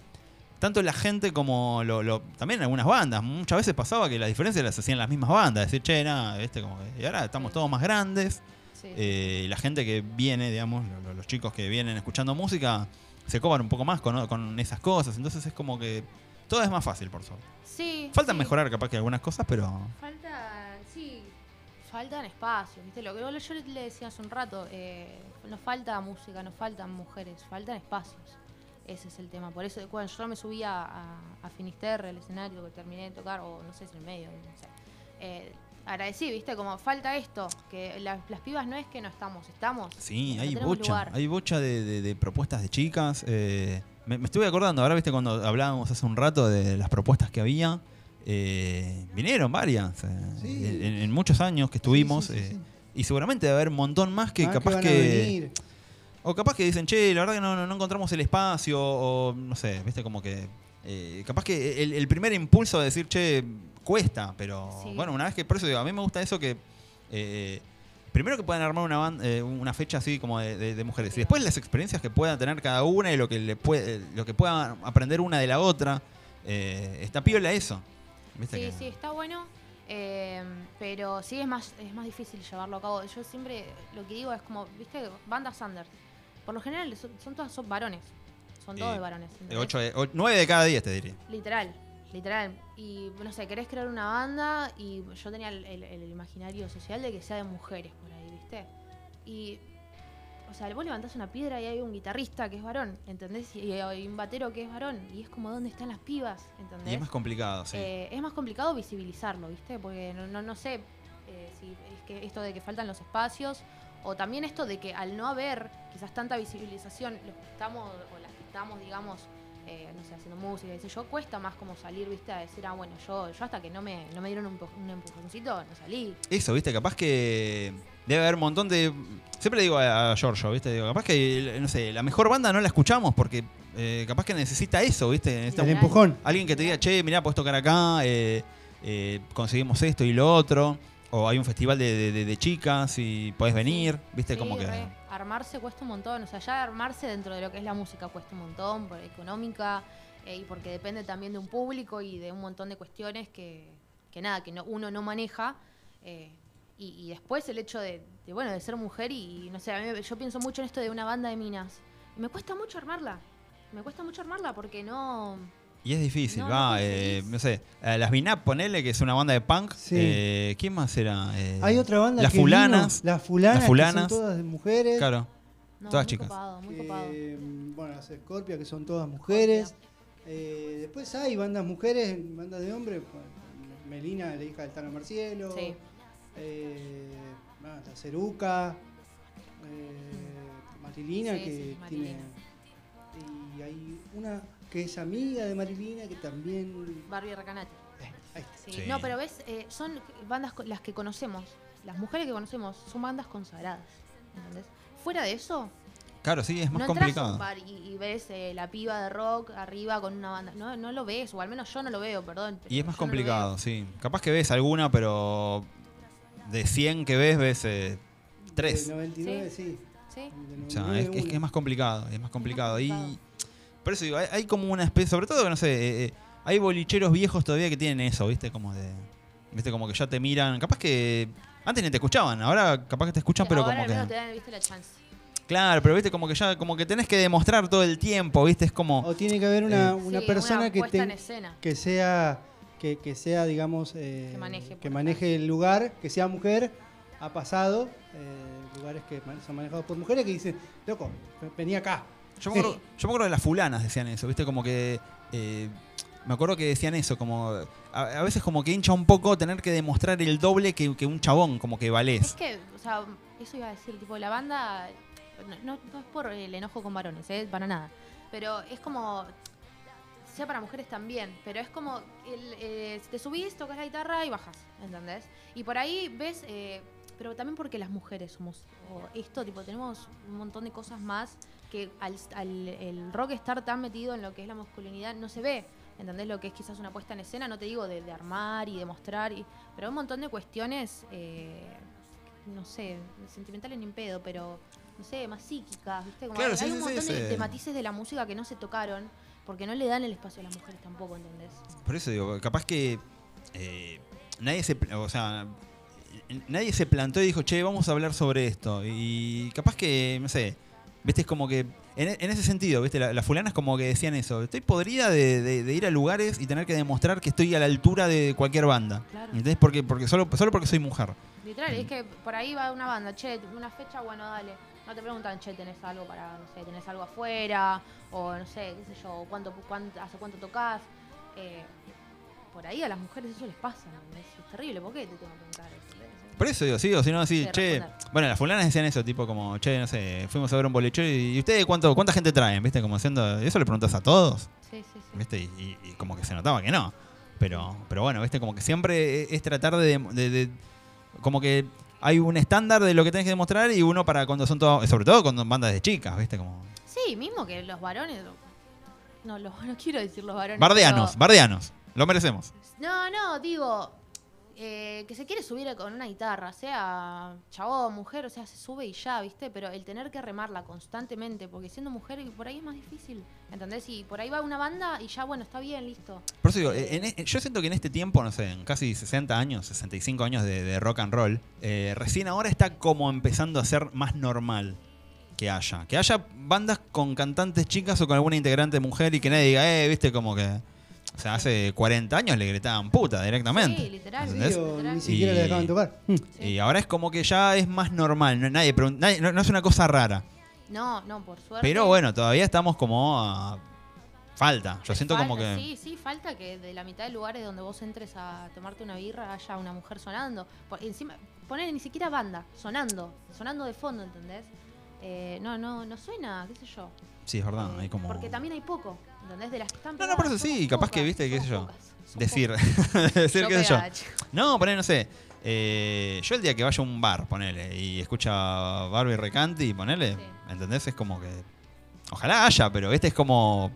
tanto la gente como lo, lo- también algunas bandas. Muchas veces pasaba que las diferencias las hacían las mismas bandas. Decir, che, nada, este como que- y ahora estamos todos más grandes. Sí. eh, y la gente que viene, digamos, lo- lo- los chicos que vienen escuchando música, se copan un poco más con, con esas cosas. Entonces es como que todo es más fácil, por suerte. Sí, Falta sí. mejorar capaz que algunas cosas, pero... Falta, sí, faltan espacios, ¿viste? Lo que yo le- decía hace un rato, eh, nos falta música, nos faltan mujeres, faltan espacios. Ese es el tema. Por eso, cuando yo me subía a, a Finisterre, el escenario que terminé de tocar, o no sé si en el medio, no sé. eh, agradecí, ¿viste? Como falta esto, que la- las pibas no es que no estamos, estamos. Sí, no hay bocha, lugar. hay bocha de, de- de propuestas de chicas. eh, me, me estuve acordando, ahora viste cuando hablábamos hace un rato de las propuestas que había, eh, vinieron varias, eh, Sí. en, en muchos años que estuvimos, Sí, sí, sí, eh, sí. y seguramente debe haber un montón más que Más capaz que... venir. O capaz que dicen, che, la verdad que no, no- no encontramos el espacio, o no sé, viste, como que eh, capaz que el, el primer impulso de decir, che, cuesta, pero Sí. bueno, una vez que, por eso digo, a mí me gusta eso que... eh, Primero que puedan armar una, ban- eh, una fecha así como de, de- de mujeres. Y después las experiencias que puedan tener cada una y lo que le puede, lo que puedan aprender una de la otra. Eh, está piola eso. ¿Viste Sí, que- sí, está bueno. eh, pero sí es más, es más difícil llevarlo a cabo. Yo siempre lo que digo es como, viste, bandas under. Por lo general son, son todas son varones. Son todos varones. Eh, ¿entendés? ocho de- o- nueve de cada diez, te diría. Literal, literal. Y no sé, querés crear una banda y yo tenía el, el- el imaginario social de que sea de mujeres por ahí, ¿viste? Y, o sea, vos levantás una piedra y hay un guitarrista que es varón, ¿entendés? Y hay un batero que es varón. Y es como, ¿dónde están las pibas? ¿Entendés? Y es más complicado, sí. Eh, es más complicado visibilizarlo, ¿viste? Porque no, no, no sé eh, si es que esto de que faltan los espacios o también esto de que al no haber quizás tanta visibilización, los que estamos o las que estamos, digamos, eh, no sé, haciendo música, sé yo, cuesta más como salir, ¿viste? A decir, ah, bueno, yo, yo hasta que no me, no me dieron un, un empujoncito, no salí. Eso, viste, capaz que debe haber un montón de. Siempre le digo a, a Giorgio, viste, digo, capaz que, no sé, la mejor banda no la escuchamos porque eh, capaz que necesita eso, viste. Necesita El un- empujón. alguien que te diga, che, mirá, puedes tocar acá, eh, eh, conseguimos esto y lo otro. O hay un festival de, de- de- de chicas y podés venir, viste, Sí, como que. re. Armarse cuesta un montón, o sea, ya armarse dentro de lo que es la música cuesta un montón, por económica, eh, y porque depende también de un público y de un montón de cuestiones que, que nada, que no, uno no maneja. eh, y, y después el hecho de, bueno, de ser mujer y, no sé, a mí yo pienso mucho en esto de una banda de minas. Me cuesta mucho armarla. Me cuesta mucho armarla porque no... Y es difícil, No, va, no eh, no sé. eh, las Binap, ponele, que es una banda de punk. Sí. eh, ¿Quién más era? Eh, Hay otra banda Las que vino, Fulanas. las fulanas, Las que Fulanas. son todas mujeres. Claro. no Todas muy chicas. Copado, muy copado. Eh, bueno, las Scorpia, que son todas mujeres. Eh, después hay bandas mujeres, bandas de hombres. bueno, Melina, la hija del Tano Marcielo. Sí. Eh, bueno, está Ceruca. Eh, Marilina, Sí, que sí, tiene. Marilina. Y hay una que es amiga de Marilina, que también. Barbie Recanati. eh, ahí está. Sí. Sí. No, pero ves, eh, son bandas las que conocemos, las mujeres que conocemos, son bandas consagradas. ¿Entendés? Fuera de eso, Claro, sí, es más no complicado. un bar y, y ves eh, la piba de rock arriba con una banda. No, no lo ves, o al menos yo no lo veo, perdón. Y es más no complicado, sí. Capaz que ves alguna, pero de 100 que ves, ves eh, De 3. 99, sí. Sí, De O sea, 99, es, es que es más complicado, es más complicado. Y complicado. Por eso digo, hay, hay como una especie, sobre todo, no sé, eh, eh, hay bolicheros viejos todavía que tienen eso, ¿viste? Como de, ¿viste? Como que ya te miran. Capaz que antes ni te escuchaban, ahora capaz que te escuchan, pero Ahora como al menos que... te dan, viste, la chance. Claro, pero viste, como que ya, como que tenés que demostrar todo el tiempo, ¿viste? Es como... O tiene que haber una, Eh, una Sí, persona una que, puesta en te- escena. que sea, que, que sea, digamos, eh, Que maneje por que maneje el lugar, que sea mujer. Ha pasado eh, lugares que man- son manejados por mujeres que dicen, loco, vení acá. Yo me, acuerdo, yo me acuerdo de las fulanas decían eso, ¿viste? Como que. eh, me acuerdo que decían eso, como. A, a veces como que hincha un poco tener que demostrar el doble que, que un chabón, como que Es valés. que, o sea, eso iba a decir, tipo, la banda, no, no- no es por el enojo con varones, ¿eh? para nada, pero es como, sea para mujeres también, pero es como, el, eh, te subís, tocas la guitarra y bajas, ¿entendés? Y por ahí ves, eh, pero también porque las mujeres somos, o esto, tipo, tenemos un montón de cosas más que al, al- el rock estar tan metido en lo que es la masculinidad no se ve. ¿Entendés? Lo que es quizás una puesta en escena, no te digo de, de armar y demostrar, y, pero hay un montón de cuestiones, eh, no sé, sentimentales ni en pedo, pero no sé, más psíquicas, ¿viste? Como Claro, hay sí, un sí, montón de, sí. de matices de la música que no se tocaron porque no le dan el espacio a las mujeres tampoco, ¿entendés? Por eso digo, capaz que. eh, nadie se. O sea. Nadie se plantó y dijo, che, vamos a hablar sobre esto. Y capaz que, no sé, viste, es como que, en, en ese sentido, viste, la- las fulanas como que decían eso, estoy podrida de, de- de ir a lugares y tener que demostrar que estoy a la altura de cualquier banda. Claro. ¿Entendés? Porque, porque solo, solo porque soy mujer. Literal, Mm. es que por ahí va una banda, che, una fecha, bueno, dale. No te preguntan, che, tenés algo para, no sé, tenés algo afuera, o no sé, qué sé yo, cuánto, cuánto, hace cuánto tocas. Eh, por ahí a las mujeres eso les pasa. Es terrible, ¿por qué te tengo que preguntar. Por eso digo, sí, o si no, sí, Sí, che. Bueno, las fulanas decían eso, tipo como, che, no sé, fuimos a ver un bolechero y, ¿y ustedes cuánto, cuánta gente traen? ¿Viste? Como haciendo. Eso le preguntas a todos. Sí, sí, sí. ¿Viste? Y, y- y como que se notaba que no. Pero, pero bueno, ¿viste? Como que siempre es tratar de, de- de- Como que hay un estándar de lo que tenés que demostrar y uno para cuando son todos. Sobre todo cuando son bandas de chicas, ¿viste? Como. Sí, mismo que los varones. No, lo- no quiero decir los varones. Bardeanos, pero- bardeanos. Lo merecemos. No, no, digo, eh, que se quiere subir con una guitarra, sea chabón, mujer, o sea, se sube y ya, ¿viste? Pero el tener que remarla constantemente, porque siendo mujer por ahí es más difícil, ¿entendés? Y por ahí va una banda y ya, bueno, está bien, listo. Por eso digo, en e- yo siento que en este tiempo, no sé, en casi 60 años, 65 años de, de rock and roll, eh, recién ahora está como empezando a ser más normal que haya. Que haya bandas con cantantes chicas o con alguna integrante mujer y que nadie diga, eh, viste, como que. O sea, hace 40 años le gritaban puta directamente. Sí, literal. ¿Entendés? Sí, o Literal. ni siquiera Y- le dejaban tocar. Mm. Sí. Y ahora es como que ya es más normal. No, nadie, pregun- nadie- no, no es una cosa rara. No, no, por suerte. Pero bueno, todavía estamos como a. Falta. Yo siento como que. Sí, sí, falta que de la mitad de lugares donde vos entres a tomarte una birra haya una mujer sonando. Por, encima, poner ni siquiera banda, sonando, sonando de fondo, ¿entendés? Eh, no, no, no suena, qué sé yo. Sí, es verdad. Eh, hay como. Porque también hay poco, ¿entendés? De las que están No, no, por eso sí, capaz que, viste, qué sé yo. Decir, decir qué sé yo. No, poner, no sé. eh, yo el día que vaya a un bar, ponele, y escucha Barbie Recanti, ponele, Sí. ¿entendés? Es como que. Ojalá haya, pero este es como.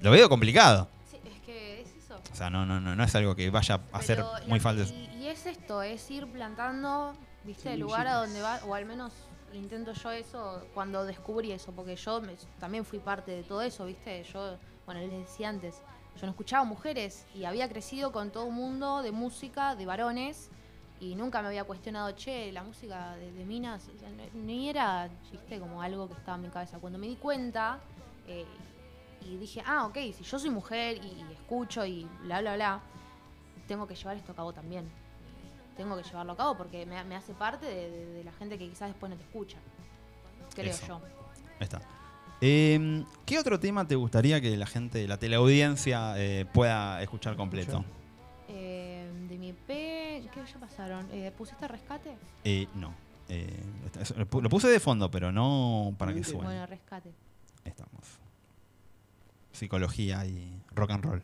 Lo veo complicado. Sí, es que es eso. O sea, no, no, no, no es algo que vaya a ser Pero muy la- fácil. Y, y es esto, es ir plantando, viste, el lugar a donde va, o al menos intento yo eso cuando descubrí eso, porque yo me- también fui parte de todo eso, viste. Yo, bueno, les decía antes, yo no escuchaba mujeres y había crecido con todo un mundo de música, de varones. Y nunca me había cuestionado, che, la música de, de minas, o sea, no- ni era, viste, como algo que estaba en mi cabeza. Cuando me di cuenta, eh, y dije, ah, ok, si yo soy mujer y, y escucho y bla, bla, bla, tengo que llevar esto a cabo también. Tengo que llevarlo a cabo porque me, me hace parte de, de- de la gente que quizás después no te escucha. Creo Eso. yo. Ahí está. Eh, ¿Qué otro tema te gustaría que la gente, la teleaudiencia, eh, pueda escuchar completo? Eh, de mi EP, ¿qué ya pasaron? Eh, ¿Pusiste rescate? Eh, no. Eh, lo pu- lo puse de fondo, pero no para que suene. Bueno, rescate. Estamos. Psicología y rock and roll.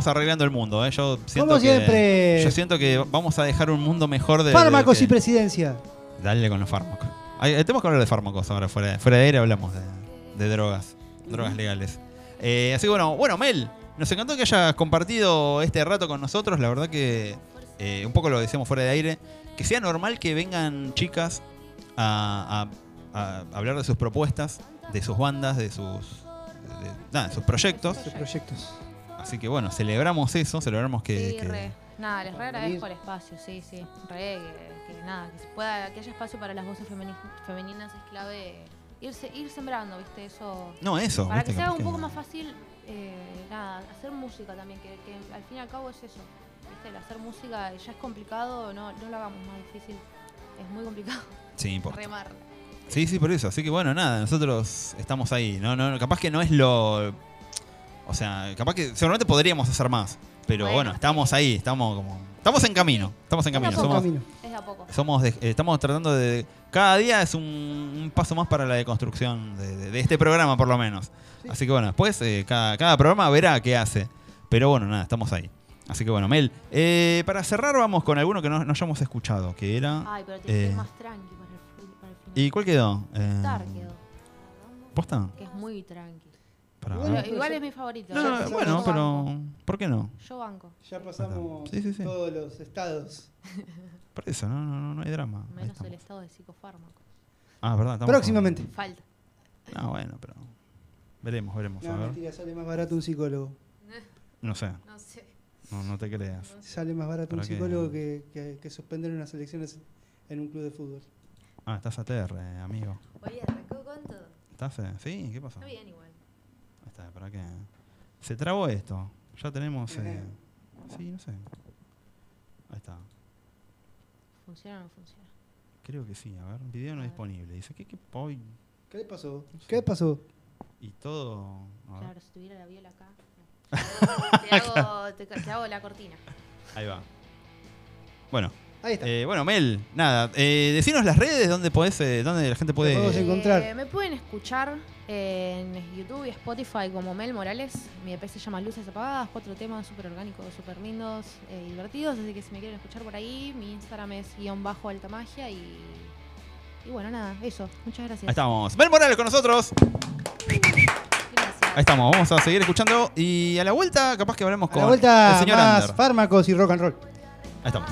Estamos. Arreglando el mundo, ¿eh? Yo siento Como que, siempre. Yo siento que vamos a dejar un mundo mejor de. Fármacos de- y presidencia. Dale con los fármacos. Eh, tenemos que hablar de fármacos ahora. Fuera, fuera de aire hablamos de, de drogas. Drogas legales. Eh, así que bueno, bueno, Mel, nos encantó que hayas compartido este rato con nosotros. La verdad que eh, un poco lo decíamos fuera de aire. Que sea normal que vengan chicas a, a- a hablar de sus propuestas, de sus bandas, de sus, de, nada, de sus proyectos. Sus proyectos. Así que bueno, celebramos eso, celebramos que... Sí, que- re. Nada, les re agradezco el espacio, sí, sí. Re, que, que nada, que se pueda, que haya espacio para las voces femeni- femeninas es clave irse, ir sembrando, viste, eso. No, eso. Para que sea un poco más fácil, eh, nada, hacer música también, que, que al fin y al cabo es eso. ¿Viste? El hacer música ya es complicado, no, no lo hagamos más difícil. Es muy complicado Sí, importa. remar. Sí, sí, por eso. Así que bueno, nada, nosotros estamos ahí. No, no, capaz que no es lo. O sea, capaz que seguramente podríamos hacer más. Pero bueno, Bueno, estamos ahí, estamos como. Estamos en camino. Estamos en camino. Estamos Somos, Camino. Es de a poco. somos de- estamos tratando de. Cada día es un, un paso más para la deconstrucción de, de- de este programa, por lo menos. Sí. Así que bueno, después eh, cada, cada programa verá qué hace. Pero bueno, nada, estamos ahí. Así que bueno, Mel, eh, para cerrar vamos con alguno que no, no hayamos escuchado, que era... Ay, pero tiene que eh, ser más tranqui para el, fu- para el final. ¿Y cuál quedó? Eh, Star quedó, ¿Posta? que es muy tranqui. Para Bueno, igual es mi favorito. No, no, bueno, pero. ¿por qué no? Yo banco. Ya pasamos Sí, sí, sí. todos los estados. Por eso, no, no, no hay drama. Menos el estado de psicofármaco. Ah, verdad. estamos Próximamente. Falta. Ah, bueno, pero veremos, veremos. No, a ver. mentira, sale más barato un psicólogo. No sé, No sé. no, no te creas. Sale más barato un psicólogo que, que, que suspender unas elecciones en un club de fútbol. Ah, estás ATR, amigo. Oye, arrancó con todo. ¿Estás? eh? Sí, ¿qué pasó? Está bien igual. Está, ¿para qué? Se trabó esto. Ya tenemos... eh, Sí, no sé. Ahí está. ¿Funciona o no funciona? Creo que sí. A ver, video no disponible. Dice, ¿qué, qué hoy? ¿Qué le pasó? No sé. ¿Qué le pasó? Y todo... Claro, si tuviera la viola acá. Te hago, te, te hago la cortina. Ahí va. Bueno, Ahí está. eh, bueno, Mel, nada. Eh, decinos las redes donde podés, eh, donde la gente puede... podemos encontrar. Eh, me pueden escuchar en YouTube y Spotify como Mel Morales. Mi EP se llama Luces Apagadas, cuatro temas súper orgánicos, súper lindos eh, divertidos. Así que si me quieren escuchar por ahí, mi Instagram es guion bajo alta magia y, y bueno, nada, eso. Muchas gracias. Ahí estamos. Mel Morales con nosotros. Ahí estamos, vamos a seguir escuchando. Y a la vuelta, capaz que hablemos A con la vuelta, el señor más Ander. fármacos y rock and roll. Ahí estamos.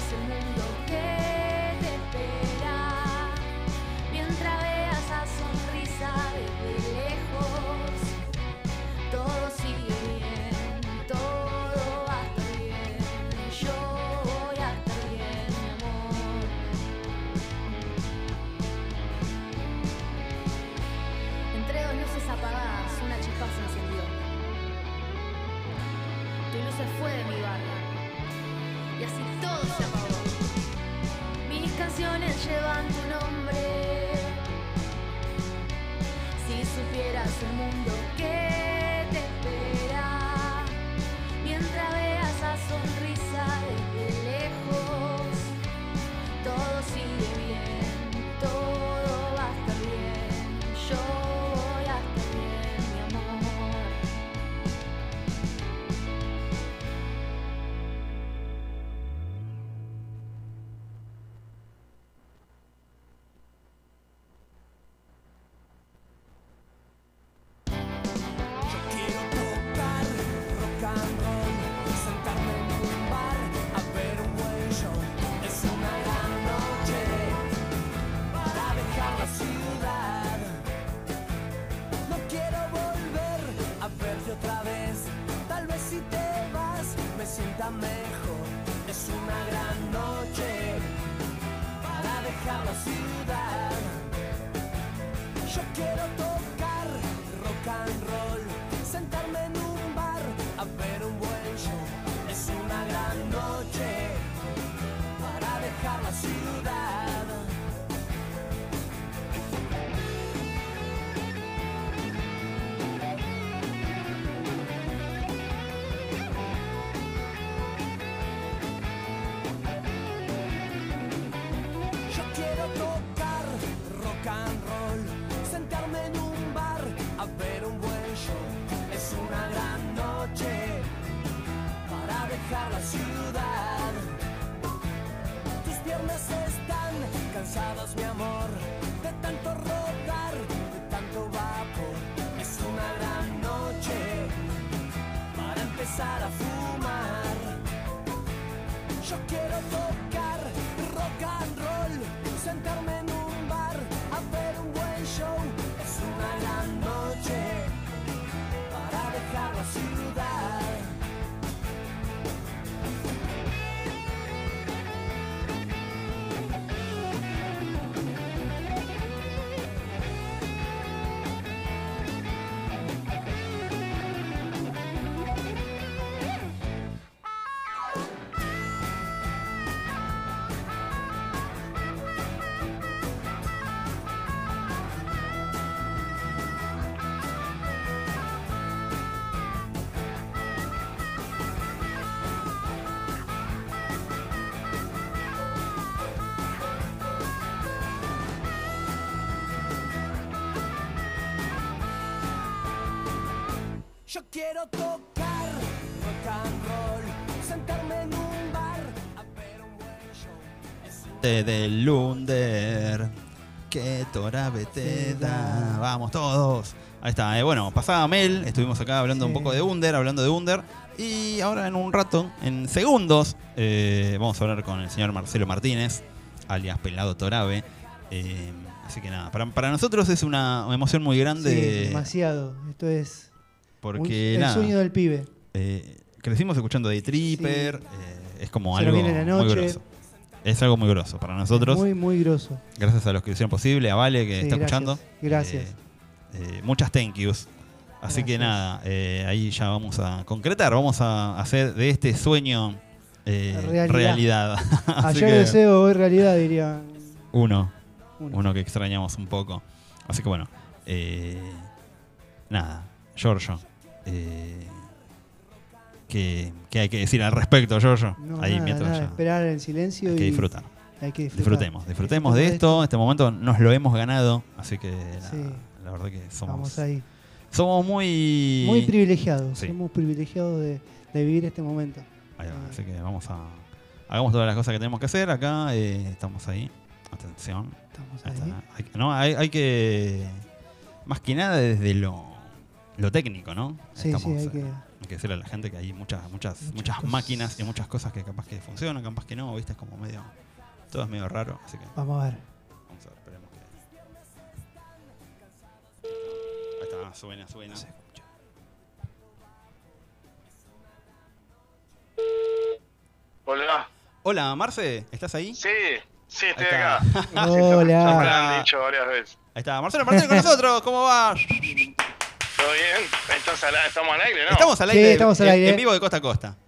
Supieras quiero tocar rock and roll, sentarme en un bar a ver un buen show. De del Under. Que Torabe te da. Vamos todos. Ahí está. eh, bueno, pasaba Mel. Estuvimos acá hablando un Sí. poco de Under, hablando de Under. Y ahora en un rato, en segundos, eh, vamos a hablar con el señor Marcelo Martínez, alias Pelado Torabe. Eh, así que nada, para, para nosotros es una emoción muy Sí, grande. demasiado. Esto es porque el nada, sueño del pibe. eh, crecimos escuchando Day Tripper. Sí. eh, es como Se algo viene la muy grosso. Es algo muy grosso para nosotros. Muy, muy grosso. Gracias a los que lo hicieron posible, a Vale que Sí, está gracias, escuchando. gracias. Eh, muchas thank yous. Así que nada, ahí ya vamos a concretar, vamos a hacer de este sueño Realidad. Ayer que deseo, hoy realidad, diría. uno, uno. uno que extrañamos un poco. Así que bueno, nada, Giorgio. Eh, ¿qué, qué hay que decir al respecto, Giorgio? No, ahí nada, mientras nada, ya esperar en silencio hay y que disfrutar. hay que disfrutar. Disfrutemos, disfrutemos de esto. Este momento nos lo hemos ganado. Así que Sí. la verdad que somos, Vamos ahí. somos muy. Muy privilegiados. Sí. Somos privilegiados de, de vivir este momento. Ahí va, Eh, así que vamos a. Hagamos todas las cosas que tenemos que hacer acá. eh, estamos ahí. Atención. Estamos Ahí. Hay, no, hay, hay que. Más que nada desde lo, lo técnico, ¿no? Sí, sí, hay eh, que. hay que decirle a la gente que hay muchas, muchas, Muchas muchas máquinas y muchas cosas que capaz que funcionan, capaz que no, viste, es como medio. Todo es medio raro, así que Vamos a ver. vamos a ver, esperemos que. Ahí está, suena, suena. Hola. Hola, Marce, ¿estás ahí? Sí, sí, estoy acá. Ya me Hola. lo han dicho varias veces. Ahí está, Marcelo Martínez con nosotros, ¿cómo va? ¿Todo bien? ¿Estás al- ¿Estamos al aire, no? Estamos al Sí, aire, estamos al en- aire. en vivo de costa a costa.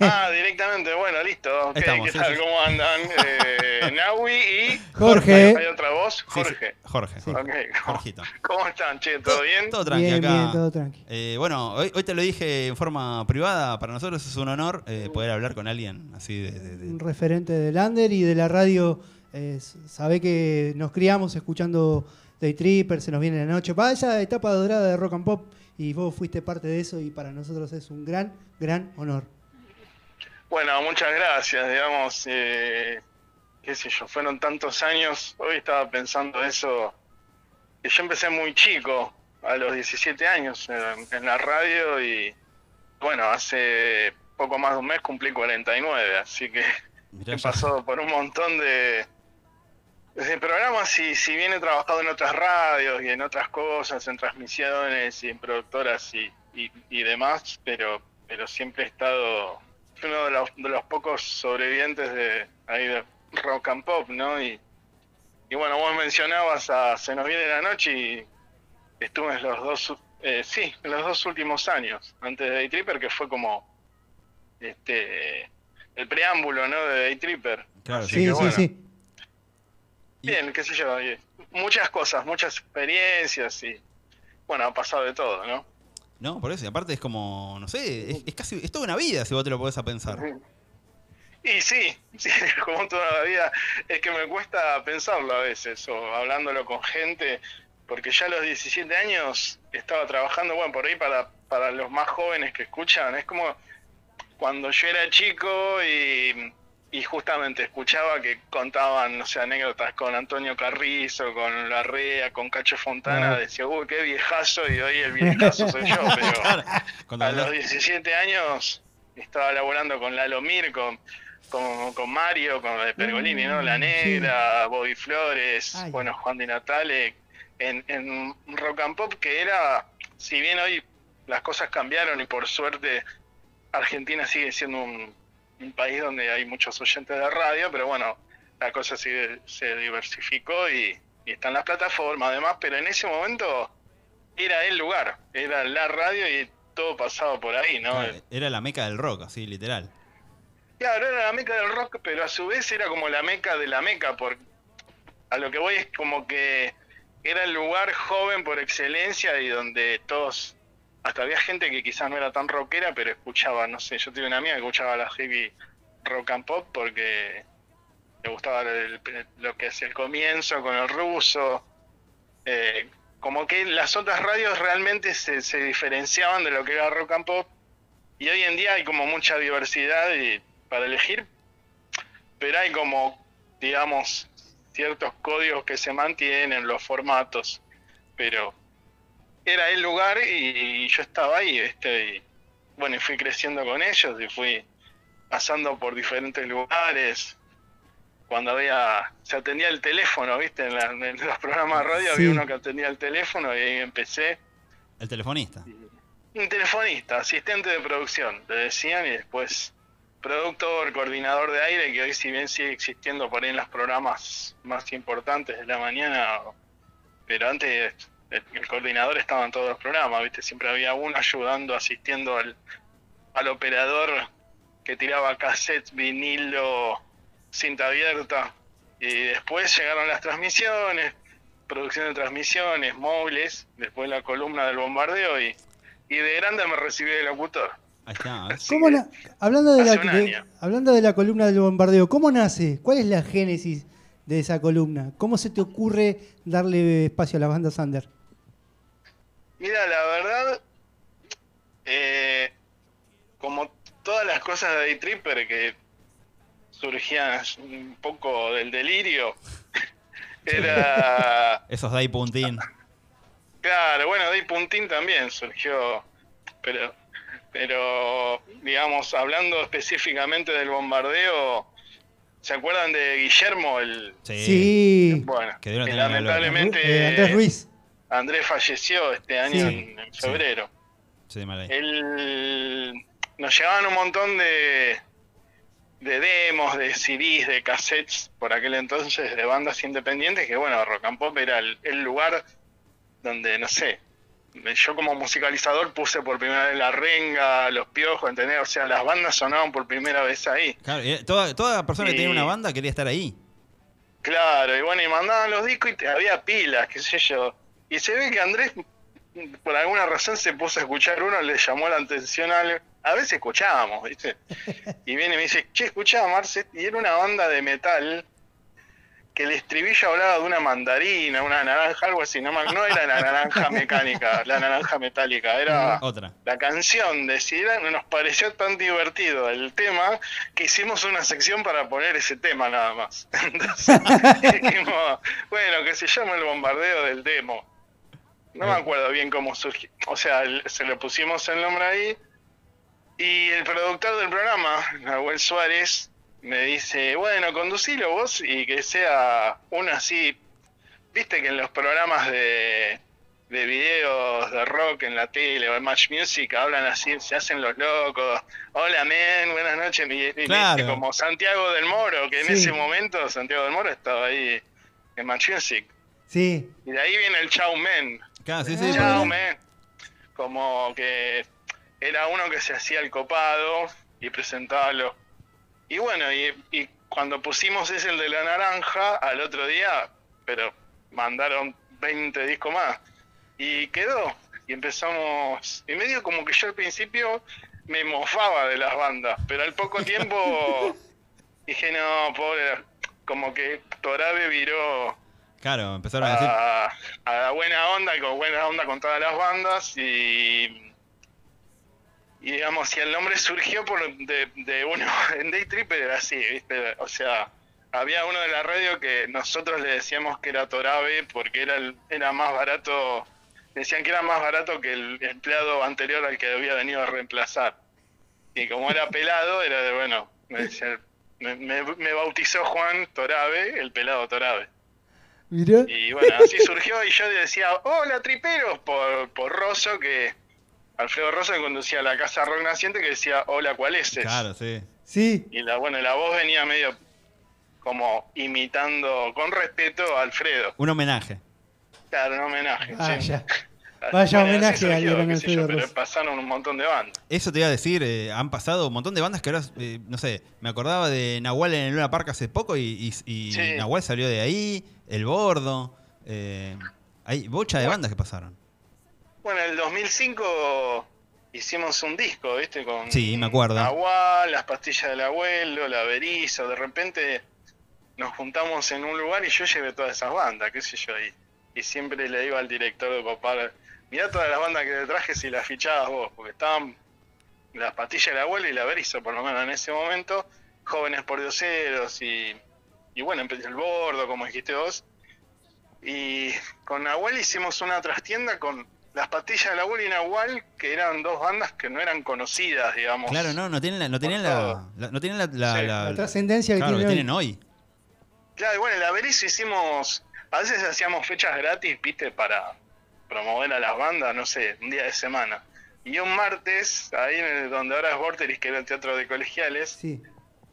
Ah, directamente, bueno, listo. Ok, Estamos, ¿Qué sí, tal? sí. ¿Cómo andan? Eh, Nahui y... Jorge. ¿Hay otra voz? Sí, sí, Jorge. Jorge, Sí. Jorge. Ok, ¿cómo, Jorgito. cómo están, che? ¿Todo bien? Todo tranqui Bien, acá. bien, todo tranqui. Eh, bueno, hoy, hoy te lo dije en forma privada. Para nosotros es un honor eh, poder hablar con alguien así de. de- de- Un referente del Under y de la radio. eh, sabe que nos criamos escuchando Day Tripper, se nos viene la noche. Va esa etapa dorada de rock and pop y vos fuiste parte de eso y para nosotros es un gran, gran honor. Bueno, muchas gracias, digamos, eh, qué sé yo, fueron tantos años, hoy estaba pensando eso, que yo empecé muy chico, a los 17 años en, en la radio y bueno, hace poco más de un mes cumplí 49, así que Mirá, he ya- pasado por un montón de, de programas y si bien he trabajado en otras radios y en otras cosas, en transmisiones y en productoras y, y, y demás, pero, pero siempre he estado uno de los, de los pocos sobrevivientes de ahí de rock and pop, ¿no? Y, y bueno, vos mencionabas a Se nos viene la noche y estuve en los dos, eh, sí, en los dos últimos años, antes de Day Tripper, que fue como este el preámbulo, ¿no? De Day Tripper. Claro, Así Sí, que sí, bueno. sí. Bien, qué sé yo, muchas cosas, muchas experiencias y bueno, ha pasado de todo, ¿no? No, por eso. Y aparte es como, no sé, es, es casi. Es toda una vida si vos te lo podés a pensar. Y sí, sí, como toda la vida, es que me cuesta pensarlo a veces, o hablándolo con gente, porque ya a los 17 años estaba trabajando, bueno, por ahí para, para los más jóvenes que escuchan, es como cuando yo era chico y, y justamente escuchaba que contaban, no sé, anécdotas con Antonio Carrizo, con Larrea, con Cacho Fontana, decía, uy, qué viejazo, y hoy el viejazo soy yo, pero... A los andás- 17 años estaba laborando con Lalo Mir, con, con, con Mario, con de Pergolini, ¿no? La Mm, Negra, Bobby Flores, Ay. bueno, Juan Di Natale, en, en Rock and Pop, que era, si bien hoy las cosas cambiaron y por suerte Argentina sigue siendo un, un país donde hay muchos oyentes de radio, pero bueno, la cosa sigue, se diversificó y, y están las plataformas además, pero en ese momento era el lugar, era la radio y todo pasaba por ahí, ¿no? era la meca del rock, así, literal. Claro, era la meca del rock, pero a su vez era como la meca de la meca, por a lo que voy es como que era el lugar joven por excelencia y donde todos, hasta había gente que quizás no era tan rockera, pero escuchaba, no sé, yo tuve una amiga que escuchaba la heavy rock and pop porque le gustaba lo que es el comienzo con el ruso, eh, como que las otras radios realmente se, diferenciaban de lo que era rock and pop. Y hoy en día hay como mucha diversidad para elegir, pero hay como, digamos, ciertos códigos que se mantienen, los formatos. Pero era el lugar y, yo estaba ahí, ¿viste? Y bueno, y fui creciendo con ellos y fui pasando por diferentes lugares. Cuando había, se atendía el teléfono, ¿viste? En, la- en los programas de radio Sí. había uno que atendía el teléfono y ahí empecé. El telefonista. Un telefonista, asistente de producción, le decían, y después productor, coordinador de aire, que hoy si bien sigue existiendo por ahí en los programas más importantes de la mañana, pero antes el, coordinador estaba en todos los programas, ¿viste? Siempre había uno ayudando, asistiendo al, al operador que tiraba cassettes, vinilo, cinta abierta, y después llegaron las transmisiones, producción de transmisiones, móviles, después la columna del bombardeo y, y de grande me recibí de locutor. Ahí está. ¿ves? Así ¿Cómo que- na- hablando, de la, hablando de la columna del bombardeo, ¿cómo nace? ¿Cuál es la génesis de esa columna? ¿Cómo se te ocurre darle espacio a la banda Sander? Mira, la verdad, eh, como todas las cosas de Day Tripper que surgían un poco del delirio, era... Esos Day Puntín. Claro, bueno, Day Puntín también surgió, pero, pero, digamos, hablando específicamente del bombardeo, ¿se acuerdan de Guillermo? El, Sí. Bueno, Que lamentablemente Eh, Andrés Ruiz. Andrés falleció este año Sí. en, en febrero. Sí, mal ahí. Él nos llevaban un montón de, de demos, de CDs, de cassettes por aquel entonces de bandas independientes que bueno, Rock and Pop era el, el lugar donde, no sé, yo como musicalizador puse por primera vez la renga, los piojos, ¿entendés? O sea, las bandas sonaban por primera vez ahí. Claro, y toda, toda persona que Sí. tenía una banda quería estar ahí. Claro, y bueno, y mandaban los discos y te- había pilas, qué sé yo. Y se ve que Andrés, por alguna razón, se puso a escuchar uno, le llamó la atención algo. A veces escuchábamos, ¿viste? Y viene y me dice, che, escuchaba Marce, y era una banda de metal que el estribillo hablaba de una mandarina, una naranja, algo así. No, no era la naranja mecánica, la naranja metálica, era Otra. la canción de Sira nos pareció tan divertido el tema que hicimos una sección para poner ese tema nada más. Entonces dijimos, bueno, que se llama el bombardeo del demo. No me acuerdo bien cómo surgió. O sea, se le pusimos el nombre ahí. Y el productor del programa, Nahuel Suárez, me dice, bueno, conducilo vos y que sea uno así. Viste que en los programas de, de videos de rock en la tele o en Match Music hablan así, se hacen los locos. Hola, men, buenas noches. Y, Claro. como Santiago del Moro, que en Sí. ese momento Santiago del Moro estaba ahí en Match Music. Sí. Y de ahí viene el Chau Men. Claro, sí, Men. Como que era uno que se hacía el copado y presentaba los. Y bueno, y, y cuando pusimos ese el de la naranja, al otro día, pero mandaron 20 discos más. Y quedó. Y empezamos. Y medio como que yo al principio me mofaba de las bandas, pero al poco tiempo dije, no, pobre. Como que Torabe viró Claro, empezaron a decir. a, a la buena onda, y con buena onda con todas las bandas y y digamos, si el nombre surgió por de, de uno en Day Tripper era así, ¿viste? O sea, había uno de la radio que nosotros le decíamos que era Torabe porque era el- era más barato, decían que era más barato que el empleado anterior al que había venido a reemplazar. Y como era pelado, era de bueno, me, decía- me- me bautizó Juan Torabe, el pelado Torabe. Mirá. Y bueno, así surgió y yo decía, hola triperos, por, por Rosso, que Alfredo Rosso que conducía la casa Rock Naciente, que decía, hola, ¿cuál es? Claro, sí. Sí. Y la, bueno, la voz venía medio como imitando, con respeto, a Alfredo. Un homenaje. Claro, un homenaje. Ah, sí. ya. Vaya Bueno, homenaje yo, Alfredo Pero pasaron un montón de bandas. Eso te iba a decir, eh, han pasado un montón de bandas que ahora, eh, no sé, me acordaba de Nahual en el Luna Park hace poco y, y- y Sí. Nahual salió de ahí, El Bordo, eh, hay bocha de bandas que pasaron. Bueno, en el 2005 hicimos un disco, ¿viste? Con Sí, me acuerdo. Nahual, las pastillas del abuelo, la Berizo. De repente nos juntamos en un lugar y yo llevé todas esas bandas, qué sé yo ahí. y siempre le digo al director de Popar, mirá todas las bandas que te traje si las fichabas vos, porque estaban las pastillas de la abuela y la Berizo, por lo menos en ese momento, jóvenes por dioseros y, y bueno, empecé el bordo, como dijiste vos. Y con Nahuel hicimos una trastienda con las pastillas de la abuela y Nahual, que eran dos bandas que no eran conocidas, digamos. Claro, no, no tienen la, no tenían la, la- no tienen la, la- Sí. la- La trascendencia que claro, que tiene hoy. tienen hoy. Claro, y bueno, en la Berizo hicimos, a veces hacíamos fechas gratis, viste, para promover a las bandas, no sé, un día de semana. Y un martes, ahí en el- donde ahora es Vorteris, que era el teatro de colegiales, Sí.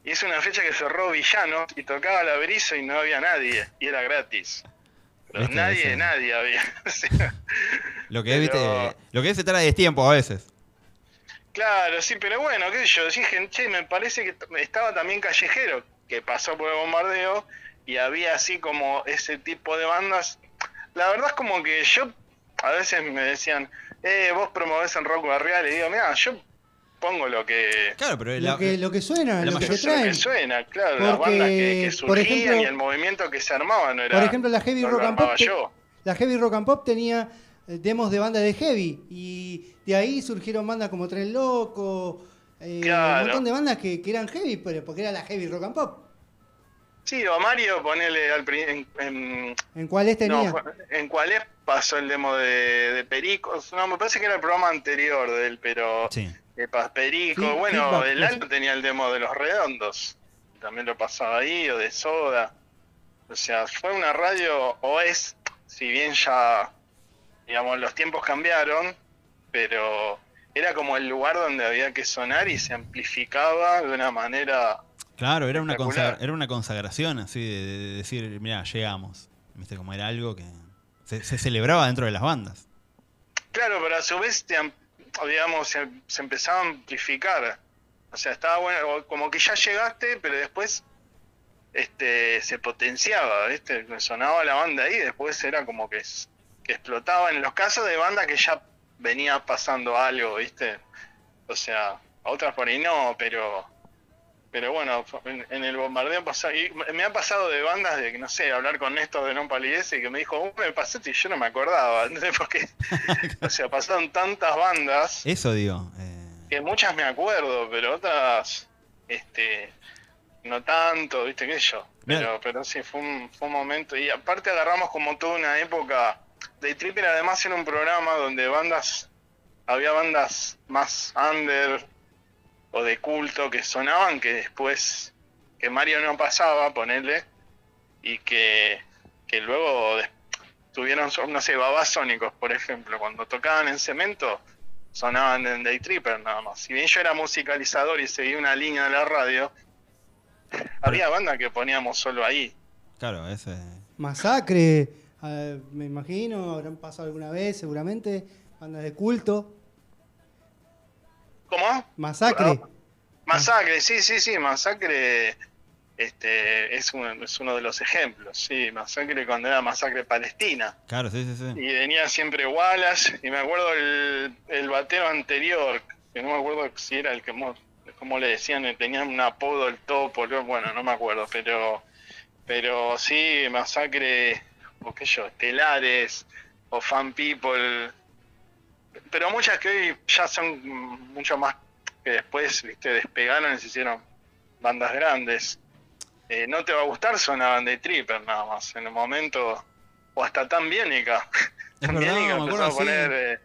Hizo una fecha que cerró Villano y tocaba la Berizo y no había nadie, y era gratis. Pero ¿Viste? nadie, Eso. nadie había. Lo que es, Pero- viste, lo que es se trata de tiempo a veces. Claro, sí, pero bueno, qué sé yo, dije, che, me parece que estaba también Callejero, que pasó por el bombardeo, y había así como ese tipo de bandas. La verdad es como que yo, a veces me decían, eh, vos promovés en rock barrial, y digo, mira, yo pongo lo que... Claro, pero Lo la- que, lo que suena, lo que lo suena, claro, las Porque, bandas que, que por surgían ejemplo- y el movimiento que se armaba no era... Por ejemplo, la Heavy no Rock and Pop. te-. La Heavy Rock and Pop tenía eh, demos de banda de heavy. Y de ahí surgieron bandas como Tren Loco. eh, Claro. Un montón de bandas que, que eran heavy, pero porque era la Heavy Rock and Pop. Sí, o Mario, ponele al en- en, ¿En cuáles tenía? No, en cuál es pasó el demo de, de Perico. No, me parece que era el programa anterior de él, pero Sí. De Pa- Perico. Sí, bueno, feedback, el pues. Alto tenía el demo de los redondos. También lo pasaba ahí, o de Soda. O sea, fue una radio, o es, si bien ya, digamos, los tiempos cambiaron, pero era como el lugar donde había que sonar y se amplificaba de una manera Claro, era una, era una consagración así de, de decir, mira, llegamos. ¿Viste? Como era algo que se, se celebraba dentro de las bandas. Claro, pero a su vez, te digamos, se, se empezaba a amplificar. O sea, estaba bueno, como que ya llegaste, pero después este se potenciaba, ¿viste? Sonaba la banda ahí, después era como que, que explotaba. En los casos de banda que ya venía pasando algo, ¿viste? O sea, otras por ahí no, pero pero bueno, en, en el bombardeo pasó, y me- ha pasado de bandas de, no sé, hablar con Néstor de Non Palidece y que me dijo, me pasaste y yo no me acordaba, ¿entendés? Porque, o sea, pasaron tantas bandas Eso digo. eh, que muchas me acuerdo, pero otras, este, no tanto, ¿viste qué sé yo? Pero, pero sí, fue un, fue un momento, y aparte agarramos como toda una época, Day Tripper además era un programa donde bandas, había bandas más under o de culto que sonaban que después, que Mario no pasaba, ponerle, y que, que luego tuvieron, no sé, babasónicos, por ejemplo, cuando tocaban en cemento, sonaban en Day Tripper nada más. Si bien yo era musicalizador y seguía una línea de la radio, había bandas que poníamos solo ahí. claro, ese. Masacre, me imagino, habrán pasado alguna vez, seguramente. Bandas de culto. ¿Cómo? Masacre. Masacre, sí, sí, sí, Masacre este, es, uno, es uno de los ejemplos, sí, Masacre cuando era Masacre Palestina. Claro, sí, sí, sí. Y venía siempre Wallace, y me acuerdo el, el batero anterior, que no me acuerdo si era el que, mo- como le decían, tenía un apodo el topo, bueno, no me acuerdo, pero pero sí, Masacre, o qué yo, Estelares, o Fan People, pero muchas que hoy ya son mucho más que después, viste, despegaron y se hicieron bandas grandes. Eh, no te va a gustar sonaban de Tripper nada más, en el momento, o hasta tan biénica. Tan Biénica me empezó a sí. poner, eh,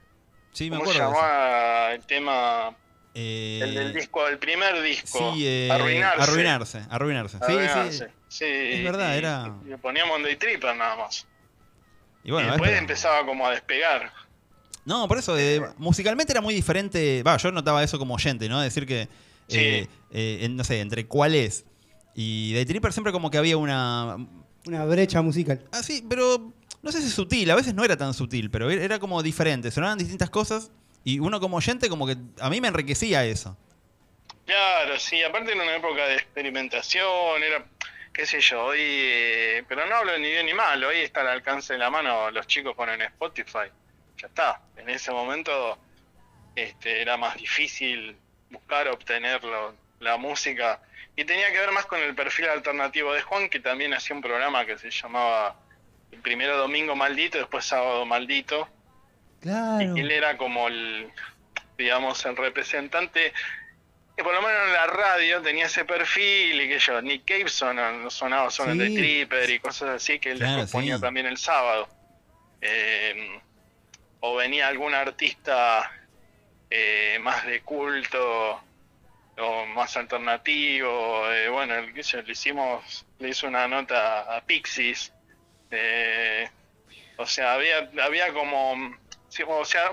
Sí, me ¿cómo se acuerdo. de llamaba el tema? Eh, El del disco, el primer disco. Sí, eh, Arruinarse. Arruinarse, arruinarse. Sí, Arruinarse. sí. Es verdad, era- y le poníamos Day Tripper nada más. Y bueno, y después es- empezaba como a despegar. No, por eso, eh, musicalmente era muy diferente. Va, yo notaba eso como oyente, ¿no? Decir que, Sí. eh, eh, en- no sé, entre cuáles. Y de Tripper siempre como que había una. Una brecha musical. Ah, sí, pero no sé si sutil, a veces no era tan sutil, pero era era como diferente. Sonaban distintas cosas y uno como oyente, como que a mí me enriquecía eso. Claro, sí, aparte era una época de experimentación, era, qué sé yo, hoy, eh, pero no hablo ni bien ni mal, hoy está al alcance de la mano, los chicos ponen Spotify, ya está. En ese momento este, era más difícil buscar, obtenerlo, la música, y tenía que ver más con el perfil alternativo de Juan, que también hacía un programa que se llamaba primero Domingo Maldito, después Sábado Maldito. Claro. Y él era como el, digamos, el representante, que por lo menos en la radio tenía ese perfil y que yo, Nick Cave son, sonaba son Sí. de Tripper y cosas así que él Claro, ponía sí. también el sábado. Eh, o venía algún artista eh, más de culto o más alternativo. eh, bueno, el- le hicimos, le hizo una nota a Pixies. eh, o sea, había, había como, o sea,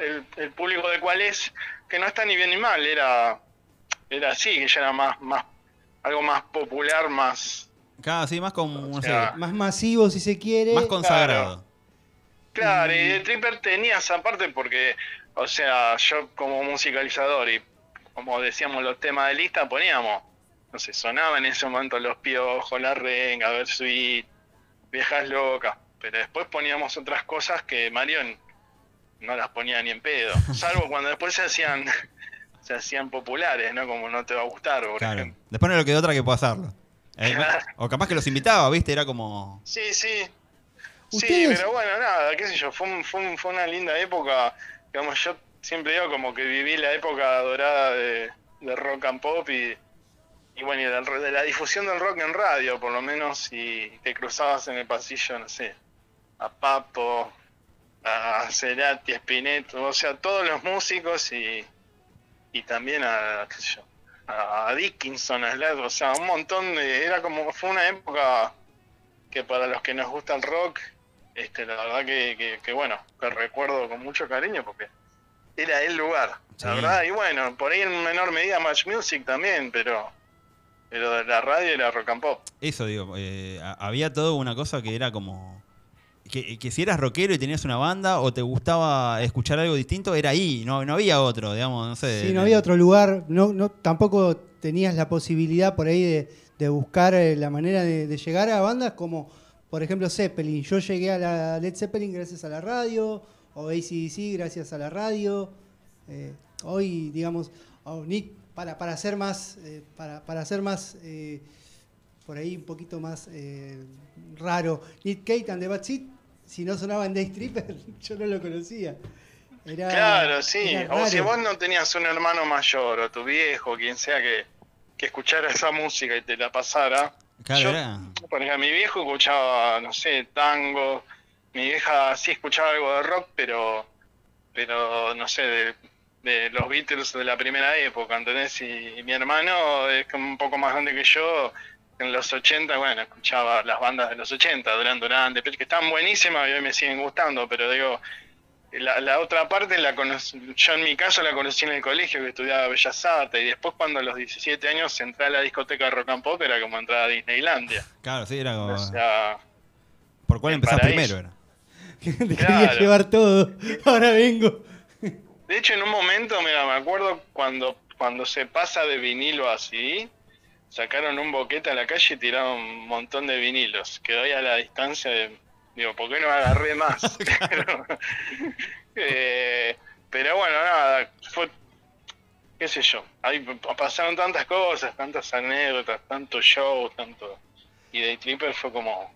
el, el público de cuál es, que no está ni bien ni mal, era, era así, que ya era más, más, algo más popular, más, Claro, sí, más como, no sé, sea, Más masivo si se quiere. más consagrado. Claro, y Mm. el Tripper tenía esa parte porque, o sea, yo como musicalizador y como decíamos los temas de lista, poníamos, no sé, sonaba en ese momento Los Piojos, La Renga, Versuit, Viejas Locas, pero después poníamos otras cosas que Marion no las ponía ni en pedo, salvo cuando después se hacían se hacían populares, ¿no? Como no te va a gustar, por Claro. ejemplo. Después no le quedó otra que pasarlo. Eh, o capaz que los invitaba, ¿viste? Era como. Sí, sí. Sí, pero bueno, nada, qué sé yo, fue, un- fue, un- fue una linda época. Digamos, yo siempre digo como que viví la época dorada de, de rock and pop y, y bueno, y de, la- de la difusión del rock en radio, por lo menos, si te cruzabas en el pasillo, no sé, a Papo, a Cerati, a Spinetto, o sea, todos los músicos y, y también a, qué sé yo, a Dickinson, a Slash, o sea, un montón de... Era como, fue una época que para los que nos gusta el rock, este, la verdad que, que, que bueno, que recuerdo con mucho cariño porque era el lugar, la verdad, y bueno, por ahí en menor medida Match Music también, pero pero de la radio era rock and pop. Eso, digo. eh, ha- había todo una cosa que era como. Que, que si eras rockero y tenías una banda o te gustaba escuchar algo distinto, era ahí. No, no había otro, digamos, no sé. Sí, no había otro lugar, no, no, tampoco tenías la posibilidad por ahí de, de buscar eh, la manera de, de llegar a bandas como, por ejemplo, Zeppelin. Yo llegué a la Led Zeppelin gracias a la radio, o ACDC gracias a la radio. Eh, hoy, digamos, oh, Nick, para, para ser más, eh, para, para ser más, eh, por ahí un poquito más eh, raro, Nick Cave and the Bad Seed, si no sonaba en Day Stripper, yo no lo conocía. Era- Claro, sí. era O si vos no tenías un hermano mayor o tu viejo, quien sea que, que escuchara esa música y te la pasara. Claro, yo-. Por ejemplo, mi viejo escuchaba, no sé, tango. Mi vieja sí escuchaba algo de rock, pero, pero no sé, de, de los Beatles de la primera época, ¿entendés? Y, mi hermano es un poco más grande que yo. En los 80, bueno, escuchaba las bandas de los 80, Duran Duran, de que están buenísimas y hoy me siguen gustando, pero digo, la, la otra parte la conocí, yo en mi caso la conocí en el colegio que estudiaba Bellas Artes y después cuando a los 17 años entré a la discoteca rock and pop era como entrar a Disneylandia. Claro, sí, era como. O sea, ¿Por cuál empezás primero? Era. Te Claro. quería llevar todo. Ahora vengo. de hecho en un momento, mira, me acuerdo cuando, cuando se pasa de vinilo a CD, sacaron un boquete a la calle y tiraron un montón de vinilos. Quedó ahí a la distancia de, digo, ¿por qué no agarré más? pero, eh, pero bueno, nada, fue, qué sé yo, ahí pasaron tantas cosas, tantas anécdotas, tantos shows, tanto... Y Day Tripper fue como,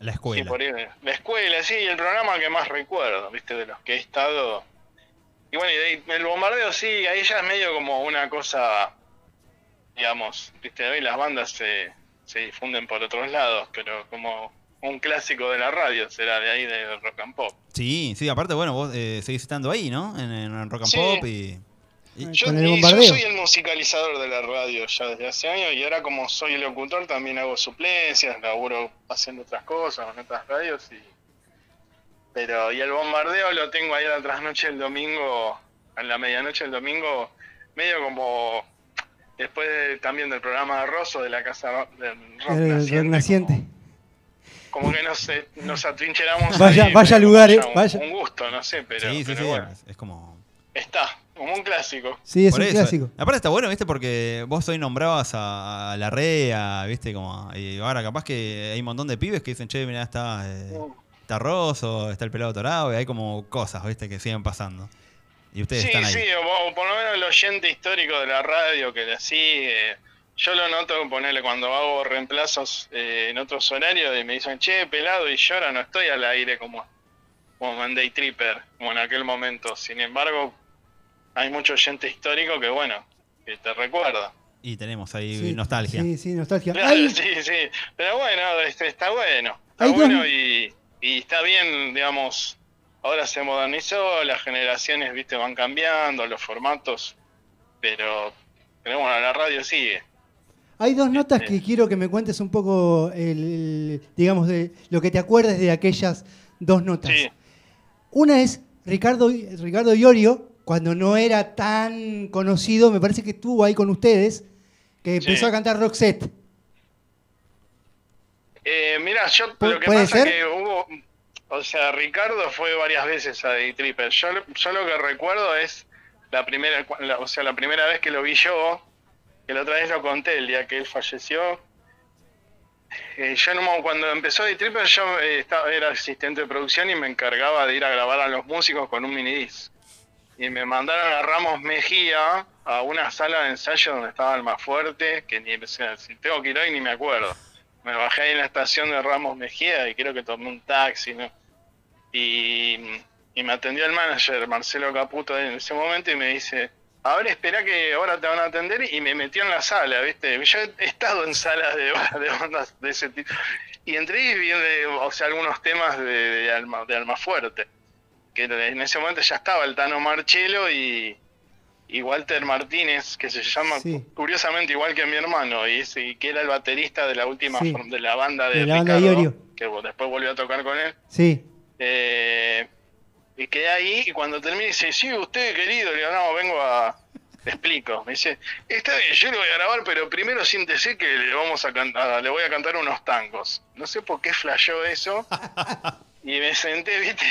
La Sí, escuela. por ahí, la escuela, sí, el programa que más recuerdo, viste, de los que he estado. Y bueno, y ahí, el bombardeo sí, ahí ya es medio como una cosa, digamos, viste, hoy las bandas se, se difunden por otros lados, pero como un clásico de la radio será de ahí de rock and pop. Sí, sí, aparte, bueno, vos eh, seguís estando ahí, ¿no? En, en Rock and Sí. Pop y. y- Yo, Con el y yo soy el musicalizador de la radio ya desde hace años y ahora como soy locutor también hago suplencias, laburo haciendo otras cosas en otras radios y pero y el bombardeo lo tengo ahí a la trasnoche el domingo, en la medianoche del domingo, medio como después de- también del programa de Rosso de la casa Ro- del rock El naciente, rock naciente. Como, como que nos, eh, nos atrincheramos Vaya- ahí, vaya pero lugares, un, vaya. un gusto, no sé, pero, sí, sí, pero sí. bueno, Es, es como. está, como un clásico. Sí, es por un eso. clásico. Aparte está bueno, ¿viste? Porque vos hoy nombrabas a, a la REA, ¿viste? Como, y ahora capaz que hay un montón de pibes que dicen, che, mirá, está, eh, está Rosso, está el pelado torado, y hay como cosas, ¿viste? Que siguen pasando. Y ustedes Sí, están ahí. sí, o, o por lo menos el oyente histórico de la radio que la sigue, yo lo noto, ponerle cuando hago reemplazos eh, en otros horarios y me dicen, che, pelado, y yo ahora no estoy al aire como, como Monday Tripper, como en aquel momento. Sin embargo, hay mucho oyente histórico que, bueno, que te recuerda. Y tenemos ahí Sí, nostalgia. Sí, sí, nostalgia. Claro, sí, sí. Pero bueno, este, está bueno. Está bueno y, y está bien, digamos. Ahora se modernizó, las generaciones, viste, van cambiando, los formatos. Pero, pero bueno, la radio sigue. Hay dos notas Este- que quiero que me cuentes un poco, el, el- digamos, de lo que te acuerdes de aquellas dos notas. Sí. Una es Ricardo, Ricardo Iorio, cuando no era tan conocido, me parece que estuvo ahí con ustedes, que empezó Sí. a cantar Roxette. Eh, mira, yo ¿Pu- lo que pasa ser? es que hubo, o sea, Ricardo fue varias veces a The Tripper. Yo, lo- yo lo que recuerdo es la primera, la- o sea, la primera vez que lo vi yo, que la otra vez lo conté el día que él falleció. Eh, yo cuando empezó The Tripper yo eh, estaba, era asistente de producción y me encargaba de ir a grabar a los músicos con un minidisc. Y me mandaron a Ramos Mejía a una sala de ensayo donde estaba el más fuerte, que ni, si tengo que ir hoy ni me acuerdo me bajé ahí en la estación de Ramos Mejía y creo que tomé un taxi. Y, y me atendió el manager, Marcelo Caputo, en ese momento y me dice, a ver, espera que ahora te van a atender y me metió en la sala, ¿viste? Yo he estado en salas de, de bandas de ese tipo y entré y vi, eh, o sea, algunos temas de, de Alma, de Alma Fuerte, que en ese momento ya estaba el Tano Marchelo y, y Walter Martínez, que se llama Sí. curiosamente igual que mi hermano, y, que era el baterista de la última Sí. de la banda de, De banda de Ricardo, que después volvió a tocar con él. Sí. Eh, y quedé ahí y cuando terminé dice, sí, usted querido, le digo, no, vengo a... Te explico. Me dice, está bien, yo le voy a grabar, pero primero siéntese que le vamos a cantar, le voy a cantar unos tangos. No sé por qué flashó eso. y me senté, viste,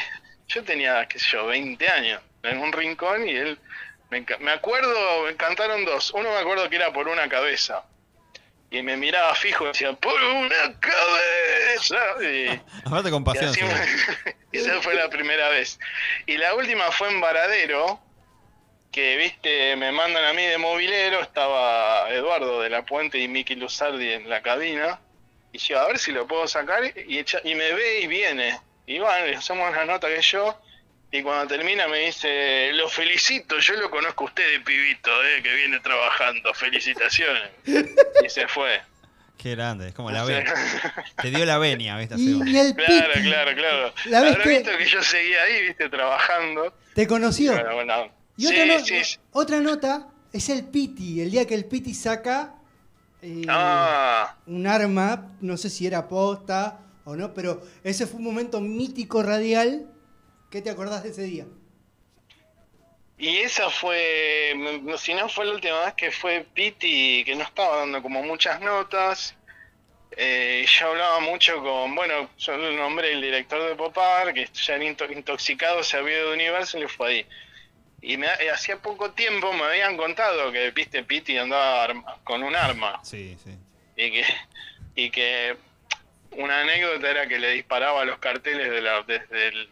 yo tenía, qué sé yo, 20 años, en un rincón y él, me, me acuerdo, me cantaron dos. Uno me acuerdo que era por una cabeza. Y me miraba fijo y decía, por una cabeza. Y, Aparte con y sí. me- esa fue la primera vez. Y la última fue en Varadero, que viste, me mandan a mí de movilero, estaba Eduardo de la Puente y Miki Luzardi en la cabina. Y yo, a ver si lo puedo sacar, y, echa- y me ve y viene. Y van, le hacemos una nota que yo, y cuando termina me dice, lo felicito, yo lo conozco a usted de pibito, eh, que viene trabajando, felicitaciones. y se fue. Qué grande, es como la venia. Te dio la venia, ¿viste? Y, el Claro, Piti, claro, claro. La vez Habrá que- visto que yo seguía ahí, viste, trabajando. ¿te conoció? Bueno, bueno. Y Sí, otra, no- sí, sí. otra nota es el Piti, el día que el Piti saca eh, Ah, un arma, no sé si era posta o no, pero ese fue un momento mítico radial. ¿Qué te acordás de ese día? y esa fue, no, si no fue la última vez que fue Piti, que no estaba dando como muchas notas. Eh, yo hablaba mucho con, bueno, yo le nombré el director de Popar, que ya era into- intoxicado, se había ido de Universal y fue ahí. Y me, eh, hacía poco tiempo me habían contado que, viste, Piti andaba arma- con un arma. Sí, sí. y que y que una anécdota era que le disparaba a los carteles de la desde el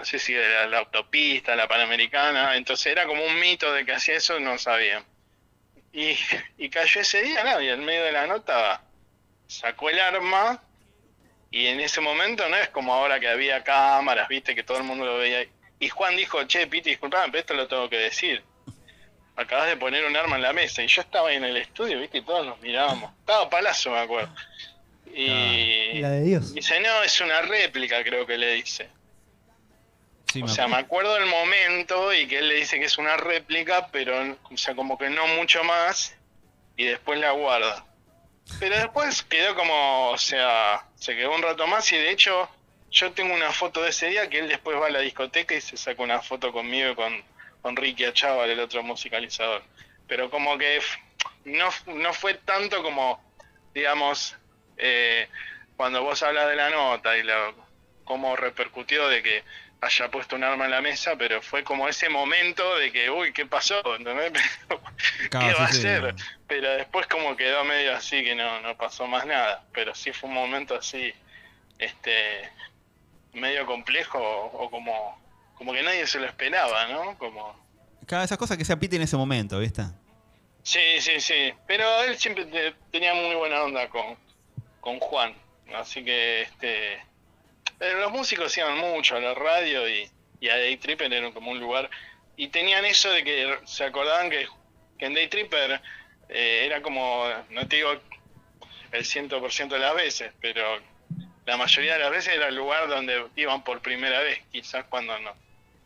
no sé si de la, autopista la panamericana entonces era como un mito de que hacía eso no sabían y, y cayó ese día nada y en medio de la nota sacó el arma y en ese momento no es como ahora que había cámaras viste que todo el mundo lo veía y Juan dijo che Piti disculpame pero esto lo tengo que decir acabas de poner un arma en la mesa y yo estaba ahí en el estudio, viste, y todos nos mirábamos. Estaba palazo, me acuerdo. Y La de Dios. dice, no, es una réplica, creo que le dice. O sea, me acuerdo. del momento y que él le dice que es una réplica, pero, o sea, como que no mucho más, y después la guarda. Pero después quedó como, o sea, se quedó un rato más y de hecho yo tengo una foto de ese día que él después va a la discoteca y se saca una foto conmigo y con, con Ricky Achával, el otro musicalizador. Pero como que no, no fue tanto como, digamos, eh, cuando vos hablas de la nota y la, cómo repercutió de que haya puesto un arma en la mesa, pero fue como ese momento de que, uy, ¿qué pasó? ¿Entendés? ¿Qué va a sí, sí. hacer? Pero después como quedó medio así que no, no pasó más nada. Pero sí fue un momento así, este, medio complejo o, o como, como que nadie se lo esperaba, ¿no? Como, Cada esas cosas que sea Piti en ese momento, ¿viste? Sí, sí, sí. Pero él siempre te- tenía muy buena onda con, con Juan. Así que este los músicos iban mucho a la radio y, y a Day Tripper era como un lugar. Y tenían eso de que se acordaban que, que en Day Tripper eh, era como, no te digo el 100% de las veces, pero la mayoría de las veces era el lugar donde iban por primera vez, quizás cuando no,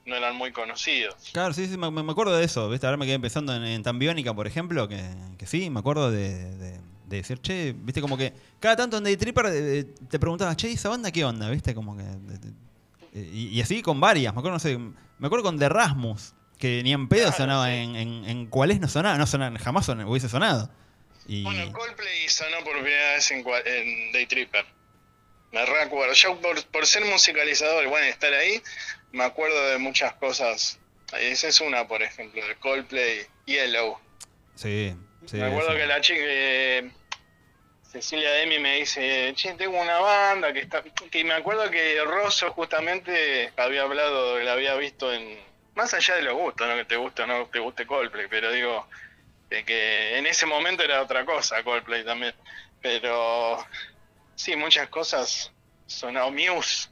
no eran muy conocidos. Claro, sí, sí, me, acuerdo de eso. ¿viste? Ahora me quedé pensando en, en Tambiónica, por ejemplo, que, que sí, me acuerdo de, de- de decir, che, viste, como que cada tanto en Day Tripper eh, te preguntabas, che, ¿y esa banda qué onda? ¿Viste? Como que. eh, y, y así con varias. Me acuerdo, no sé, me acuerdo con The Rasmus, que ni en pedo Claro, sonaba sí. en, en, en cuáles no sonaba, no sonaba, jamás hubiese sonado. Y, Bueno, Coldplay sonó por primera vez en, en Day Tripper. Me recuerdo. Yo, por, por ser musicalizador y bueno, estar ahí, me acuerdo de muchas cosas. Esa es una, por ejemplo, de Coldplay, Yellow. sí, sí. me acuerdo sí. que la chica, eh, Cecilia Demi, me dice: Che, tengo una banda que está. Que me acuerdo que Rosso, justamente, había hablado, la había visto en. Más allá de los gustos, no que te guste o no te guste Coldplay, pero digo, de que en ese momento era otra cosa Coldplay también. Pero sí, muchas cosas sonaban Muse,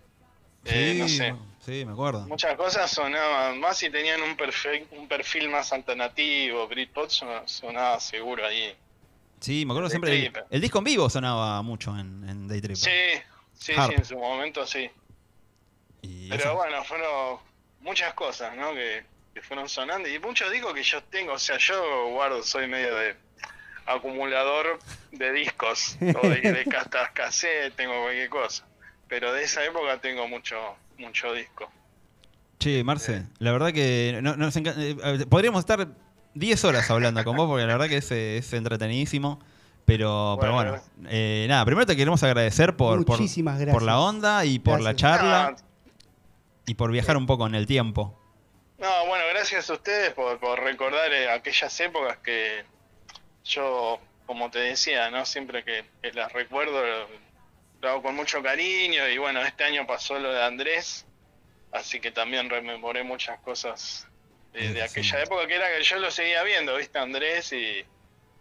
eh, Sí, no sé, sí, me acuerdo. muchas cosas sonaban más si tenían un perfil, un perfil más alternativo, Britpop son- sonaba seguro ahí. Sí, me acuerdo siempre. El, el disco en vivo sonaba mucho en, en Day Tripper. Sí, sí, sí, en su momento sí. Y Pero eso- bueno, fueron muchas cosas, ¿no? Que, que fueron sonando y muchos discos que yo tengo, o sea, yo guardo, soy medio de acumulador de discos o de, de castas cassette, tengo cualquier cosa. Pero de esa época tengo mucho mucho disco. Che, Marce, la verdad que no- nos encan- eh, eh, podríamos estar 10 horas hablando con vos porque la verdad que es, es entretenidísimo. Pero, pero Bueno, bueno, eh, nada, primero te queremos agradecer por, por, la onda y por la charla y por viajar un poco en el tiempo. No, bueno, gracias a ustedes por, por recordar eh, aquellas épocas que yo, como te decía, no siempre que, que las recuerdo, lo, lo hago con mucho cariño y bueno, este año pasó lo de Andrés, así que también rememoré muchas cosas de, de Sí. aquella época que era que yo lo seguía viendo, ¿viste? Andrés y,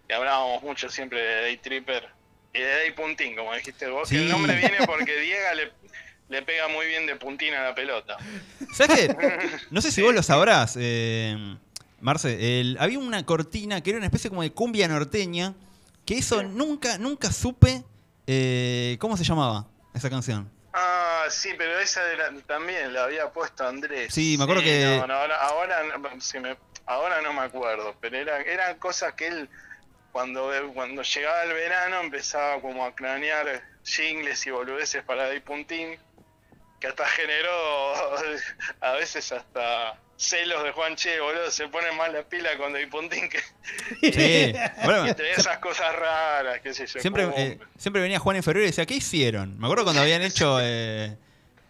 y hablábamos mucho siempre de Day Tripper y de Day Puntín, como dijiste vos, que el nombre viene porque Diego le, le pega muy bien de puntín a la pelota. ¿Sabes qué? No sé si vos lo sabrás, eh, Marce. el- había una cortina que era una especie como de cumbia norteña. Que eso nunca, nunca supe. eh, ¿Cómo se llamaba esa canción? Ah, sí, pero esa de la- también la había puesto Andrés. Sí, me acuerdo que- no, no, ahora, ahora, no- sí me- ahora no me acuerdo, pero era, eran cosas que él, cuando, cuando llegaba el verano, empezaba como a cranear jingles y boludeces para Day Puntín, que hasta generó a veces hasta celos de Juan Che, boludo, se pone más la pila con Day Puntín que, Sí. Bueno, traía esas cosas raras, qué sé yo. siempre, como- eh, siempre venía Juan en febrero y decía, ¿qué hicieron? Me acuerdo cuando habían hecho... eh,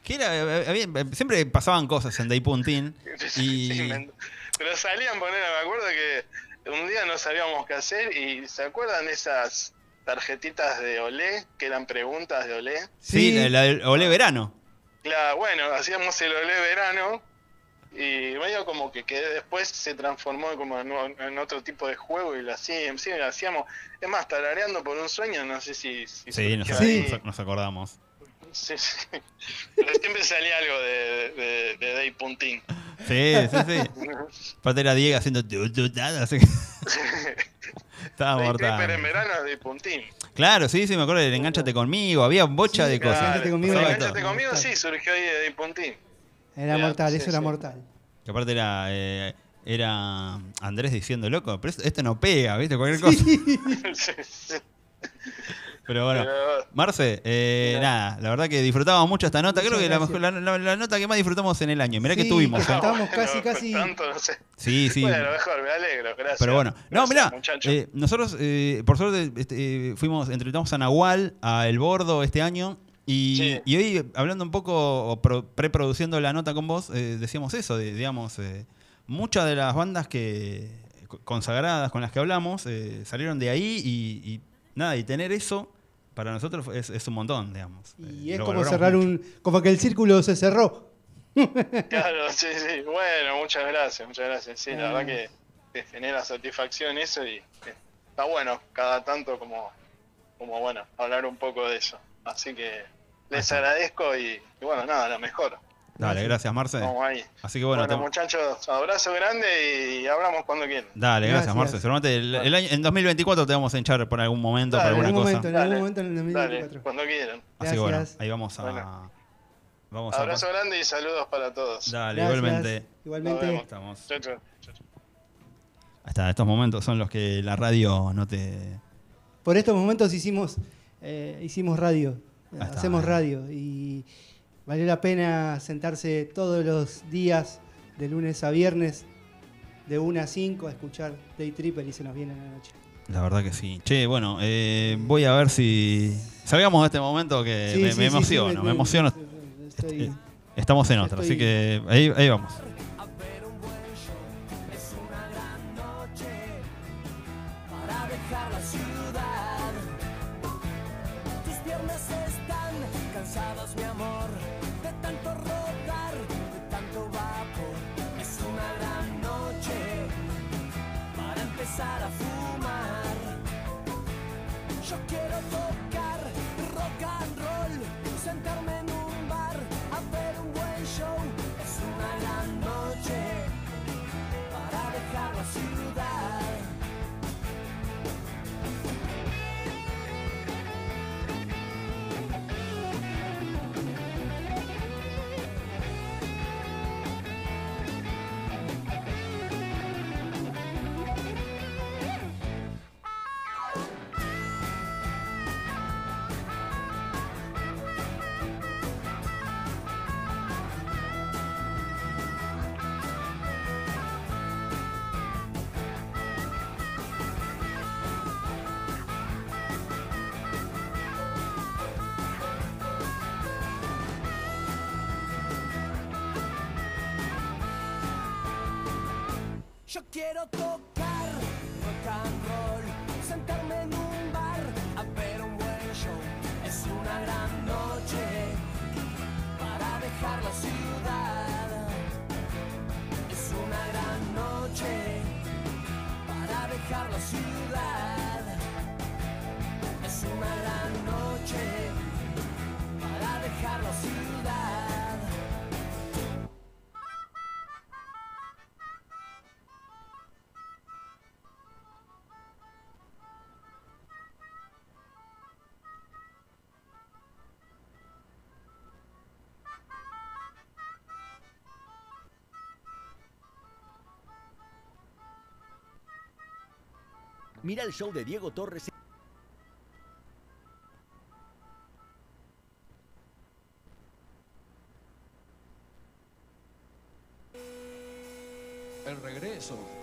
¿qué era? Eh, había- siempre pasaban cosas en Day Puntín. Y... Sí, pero salían poner, me acuerdo que un día no sabíamos qué hacer y ¿se acuerdan esas tarjetitas de Olé que eran preguntas de Olé? Sí, Sí. la, la del Olé Verano. Claro, bueno, hacíamos el Olé verano y medio como que, que después se transformó como en, en otro tipo de juego y lo hacíamos, sí, lo hacíamos, es más, tarareando por un sueño, no sé si... si Sí, nos, acordamos. Sí, sí. Pero siempre salía algo de, de, de Day Puntín. Sí, sí, sí. Aparte era Diego haciendo... así que- Estaba mortal. En verano Day Puntín. Claro, sí, sí, me acuerdo del Enganchate conmigo. Había bocha Sí, de claro. cosas. Enganchate conmigo sí, surgió ahí de Day Puntín. Era mortal, sí, eso era mortal. Que aparte era, eh, era Andrés diciendo, loco, pero esto, esto no pega, ¿viste? Cualquier cosa. Pero bueno. Marce, eh, nada, la verdad que disfrutábamos mucho esta nota. Creo que la, la- la- la nota que más disfrutamos en el año. Mirá que tuvimos, que ¿eh? Estábamos Bueno, casi, casi- Tanto, no sé. Sí, sí. Bueno, mejor, me alegro, gracias. Pero bueno, no, Gracias, mirá, muchachos. eh, nosotros, eh, por suerte, este, eh, fuimos, entrevistamos a Nahual, a El Bordo este año, y, Sí. y hoy, hablando un poco, o pro- preproduciendo la nota con vos, eh, decíamos eso, de, digamos, eh, muchas de las bandas que co- consagradas con las que hablamos eh, salieron de ahí, y, y nada, y tener eso para nosotros es, es un montón, digamos. Y Eh, es como cerrar mucho. un. Como que el círculo se cerró. Claro, sí, sí. Bueno, muchas gracias, muchas gracias. Sí, la verdad que te genera satisfacción eso y está bueno cada tanto como, como bueno, hablar un poco de eso. Así que les agradezco y, y bueno, nada, lo mejor. Dale, gracias, Marce. Vamos ahí. Así que bueno, Bueno, te- muchachos, abrazo grande y hablamos cuando quieran. dale, gracias, Gracias. Marce. Seguramente el, el año, en 2024 te vamos a hinchar por algún momento, Dale, por En alguna algún cosa. momento, en algún Dale, momento en el Dale, 2024. cuando quieran. Así que bueno, ahí vamos a. Bueno. Vamos a. Abrazo grande y saludos para todos. Dale, Gracias. igualmente. Igualmente. Estamos. Chau, chau, chau, chau. Ahí está, estos momentos son los que la radio no te. Por estos momentos hicimos, eh, hicimos radio, Hacemos radio y valió la pena sentarse todos los días, de lunes a viernes, de 1 a 5, a escuchar Day Triple y se nos viene la noche. La verdad que sí. Che, bueno, eh, voy a ver si. Salgamos de este momento que Sí, me, sí, me emociono, sí, me, emociono. estoy- Eh, Estamos en otra, así que ahí, ahí vamos. Mira el show de Diego Torres. El regreso.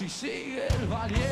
Ci sigue el valiente.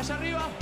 hacia arriba.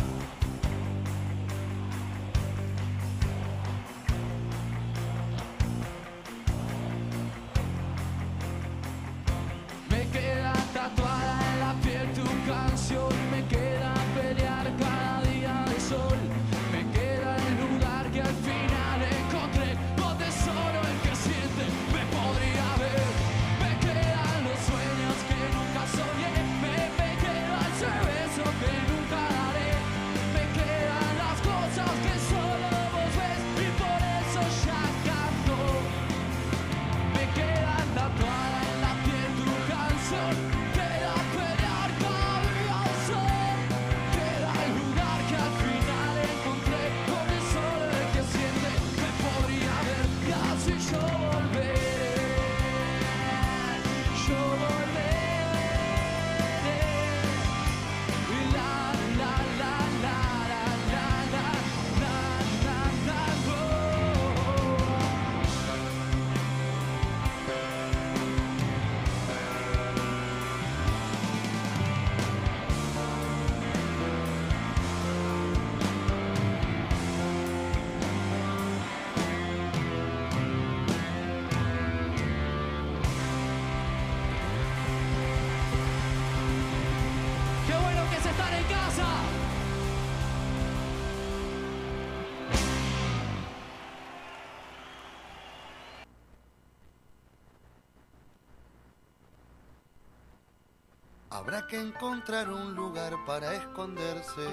que encontrar un lugar para esconderse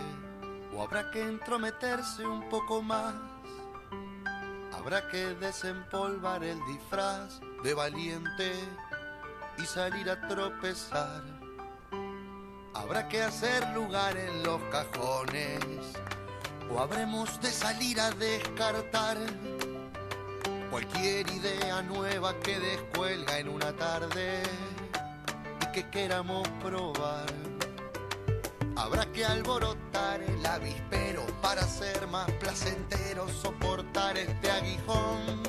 o habrá que entrometerse un poco más. Habrá que desempolvar el disfraz de valiente y salir a tropezar. Habrá que hacer lugar en los cajones o habremos de salir a descartar cualquier idea nueva que descuelga en una tarde que queramos probar. Habrá que alborotar el avispero para ser más placentero soportar este aguijón.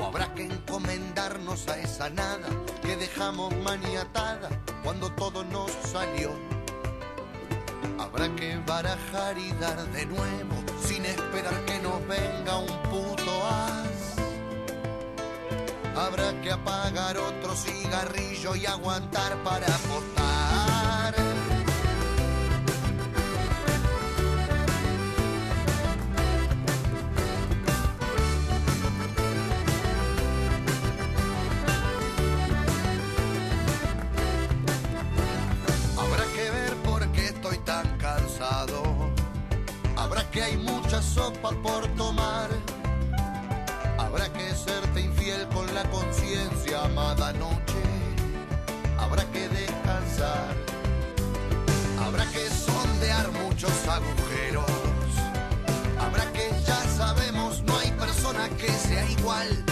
O habrá que encomendarnos a esa nada que dejamos maniatada cuando todo nos salió. Habrá que barajar y dar de nuevo sin esperar que nos venga un puto ar. Habrá que apagar otro cigarrillo y aguantar para apostar. Habrá que ver por qué estoy tan cansado. Habrá que hay mucha sopa por tomar. Habrá que conciencia, amada noche. Habrá que descansar. Habrá que sondear muchos agujeros. Habrá que, ya sabemos, no hay persona que sea igual.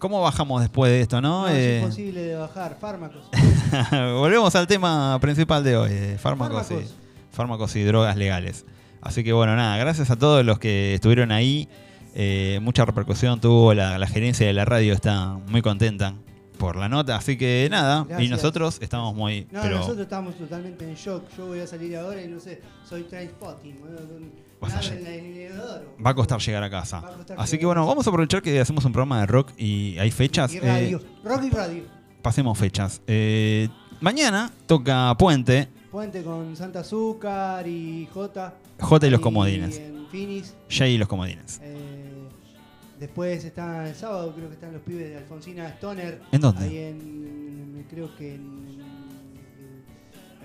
¿Cómo bajamos después de esto, no? No, Eh, es imposible de bajar. Fármacos. Volvemos al tema principal de hoy, eh, fármacos, Fármacos. Y, fármacos y drogas legales. Así que bueno, nada, gracias a todos los que estuvieron ahí. Eh, mucha repercusión tuvo, la, la gerencia de la radio está muy contenta por la nota, así que nada, y nosotros estamos muy... No, pero nosotros estamos totalmente en shock. Yo voy a salir ahora y no sé, soy trainspotting. Vas a. Va a costar llegar a casa. A Así que bueno, vamos a aprovechar que hacemos un programa de rock y hay fechas. Y eh, radio. Rock y radio. pasemos fechas. Eh, mañana toca Puente, Puente con Santa Azúcar y J. J y los comodines. En Finis. Jay y los comodines. Eh, después está el sábado, creo que están los pibes de Alfonsina Stoner. ¿En dónde? Ahí en, creo que en,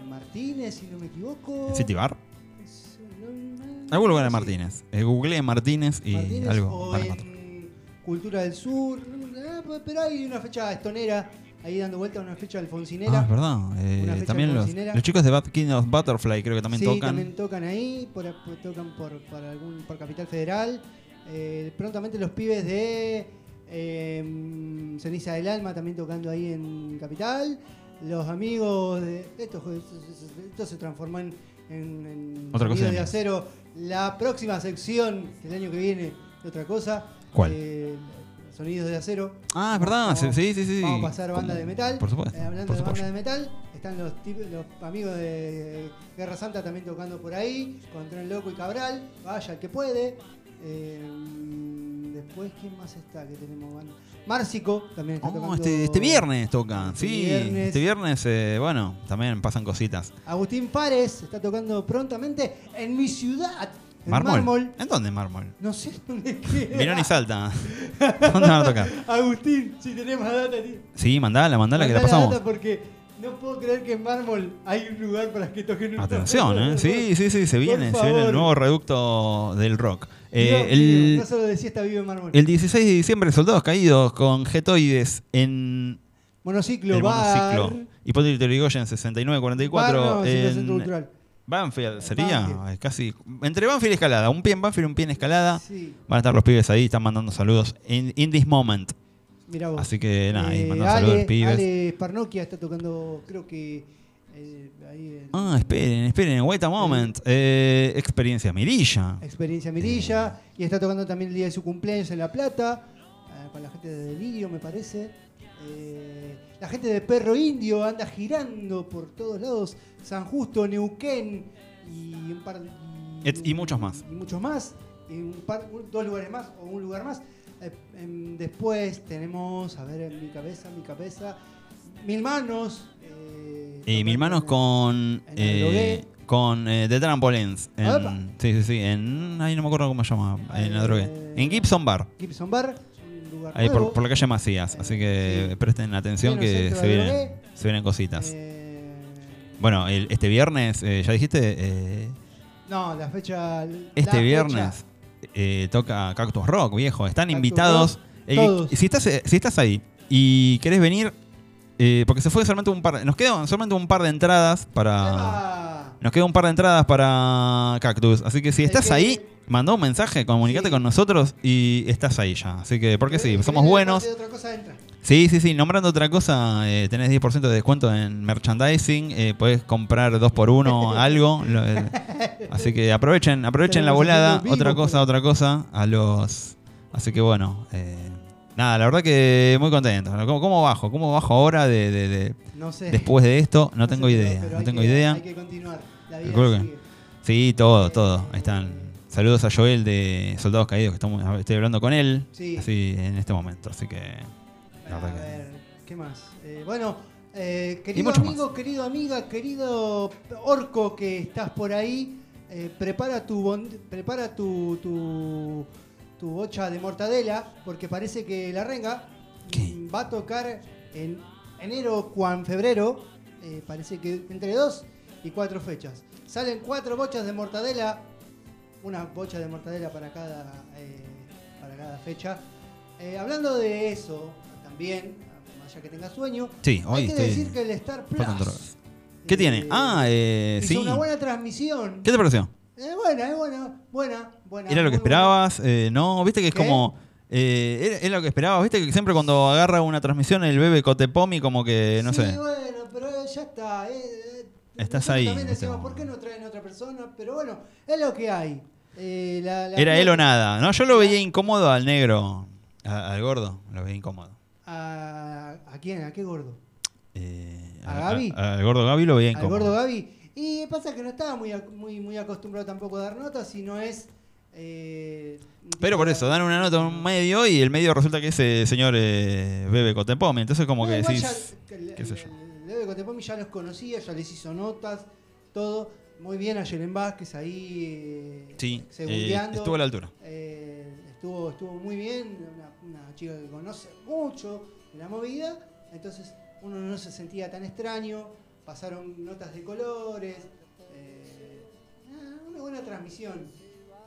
en Martínez, si no me equivoco. ¿En City Bar? Es- no, no, Algún lugar de. Martínez. Eh, googleé Martínez y Martínez algo. o encontrar. en Cultura del Sur. eh, Pero hay una fecha estonera, ahí dando vuelta una fecha alfonsinera. Ah, es verdad. Eh, Una fecha también los, chicos de Bat King of Butterfly creo que también sí, tocan. también tocan ahí, por, por- tocan por, por algún, por Capital Federal. Eh, prontamente los pibes de eh, Ceniza del Alma también tocando ahí en Capital. Los amigos de. Esto, esto, esto se transformó en, en, en Otra cosa Sonidos de acero. La próxima sección, que el año que viene, otra cosa. ¿Cuál? Eh, Sonidos de acero. Ah, es verdad. Vamos- sí, sí, sí. Vamos a pasar banda de metal. Por supuesto. Eh, hablando por de banda de metal, están los, los amigos de Guerra Santa también tocando por ahí, con Tren Loco y Cabral, vaya el que puede. Eh, después, ¿quién más está que tenemos banda? Márcico también está Oh, tocando. este, este viernes tocan. Este sí, viernes. este viernes, eh, bueno, también pasan cositas. Agustín Párez está tocando prontamente en mi ciudad. En ¿Mármol? mármol. ¿En dónde mármol? No sé dónde queda. Mirón y Salta. ¿Dónde van a tocar? Agustín, si tenés más data, tío. Sí, mandala, mandala que la pasamos. data porque no puedo creer que en mármol hay un lugar para que toquen un Atención, ¿eh? Sí, sí, sí, se viene, se viene el nuevo reducto del rock. Eh, el, no solo en mármol. el 16 de diciembre, Soldados Caídos con Getoides en monociclo, el bar. monociclo. Hipótesis Yrigoyen 6944 Bar, no, sí, el en centro cultural. Banfield, sería Banfield. Casi entre Banfield y Escalada, un pie en Banfield, un pie en Escalada. Sí. Van a estar los pibes ahí, están mandando saludos in, in this moment. Mirá vos. Así que nada, ahí Eh, mandando saludos a los pibes. Ale Parnoquia está tocando, creo que eh, ahí en Ah, esperen, esperen, wait a moment. Eh, experiencia Mirilla. Experiencia Mirilla. Y está tocando también el día de su cumpleaños en La Plata, eh, con la gente de Delirio, me parece. Eh, la gente de Perro Indio anda girando por todos lados. San Justo, Neuquén y un par y, muchos más. Y muchos más. Y un par, un- dos lugares más o un lugar más. Eh, em, después tenemos, a ver, en mi cabeza, mi cabeza, Mil Manos. Eh, Y mil manos con. Eh, con eh, The Trampolines. En, sí, sí, sí. En. Ahí no me acuerdo cómo se llama. En la Eh, drogué. En Gibson Bar. Gibson Bar, Ahí por, la calle Macías. Así que Sí. presten atención que se vienen, se vienen cositas. Eh, Bueno, el- este viernes, eh, ya dijiste. eh, no, la fecha. este la viernes eh, toca Cactus Rock, viejo. Están Cactus invitados. Rock, Eh, todos. si, estás, eh, si estás ahí y querés venir. Eh, porque se fue solamente un par. Nos quedan solamente un par de entradas para. Nos queda un par de entradas para Cactus. Así que si estás ahí, mandá un mensaje, comunicate Sí. con nosotros y estás ahí ya. Así que, porque sí, somos buenos. parte de otra cosa, entra. Sí, sí, sí. Nombrando otra cosa, eh, tenés 10% de descuento en merchandising. Eh, podés comprar dos por uno algo. Lo- eh, así que aprovechen, aprovechen la volada. Otra cosa, pero- otra cosa. A los. Así que bueno. eh, nada, la verdad que muy contento. ¿Cómo, cómo bajo? ¿Cómo bajo ahora de, de- de- No sé. después de esto? No, No tengo sé, idea. no hay tengo que- idea. Hay que continuar. La vida Recuerdo que- sigue. Sí, todo, todo. Ahí están. Saludos a Joel de Soldados Caídos, que estamos, estoy hablando con él Sí. así en este momento. Así que. La A que. ver, ¿qué más? Eh, bueno, eh, querido amigo, querido amiga, querido orco que estás por ahí, eh, prepara tu bon- prepara tu, tu, tu bocha de mortadela, porque parece que la renga mm, va a tocar en enero o en febrero, eh, parece que entre dos y cuatro fechas. Salen cuatro bochas de mortadela, una bocha de mortadela para cada, eh, para cada fecha. Eh, hablando de eso, también, más allá que tenga sueño, Sí, hoy hay que estoy- decir que el Star Plus. ¿Qué tiene? Ah, eh, hizo sí. una buena transmisión. ¿Qué te pareció? Eh, buena, es buena, buena, buena. ¿Era lo que esperabas? Eh, no, viste que es ¿Qué? como. eh, era, lo que esperabas, viste que siempre cuando agarra una transmisión el bebé Cotepomi, como que, no sí, sé. bueno, pero ya está. eh, eh, Estás ahí También este decimos, ¿por qué no traen a otra persona? Pero bueno, es lo que hay. Eh, la- la- Era él o nada. No, yo lo veía incómodo al negro. a- al gordo, lo veía incómodo. ¿A, ¿A quién? ¿A qué gordo? Eh, ¿A Gaby? al gordo Gaby lo veía Al incómodo. gordo Gaby. Y pasa que no estaba muy, muy, muy acostumbrado tampoco a dar notas, sino es. eh, Pero por eso, dan una nota a un medio y el medio resulta que es el señor eh, Bebe Cotepomi. Entonces, como No, que decís. ya- el, qué sé yo. el- Leve Cotepomi ya los conocía, ya les hizo notas, todo. Muy bien a Yeren Vázquez ahí. eh, Sí, eh, estuvo a la altura. Eh, estuvo, estuvo muy bien, una, una chica que conoce mucho de la movida, entonces uno no se sentía tan extraño, pasaron notas de colores, eh, ah, una buena transmisión.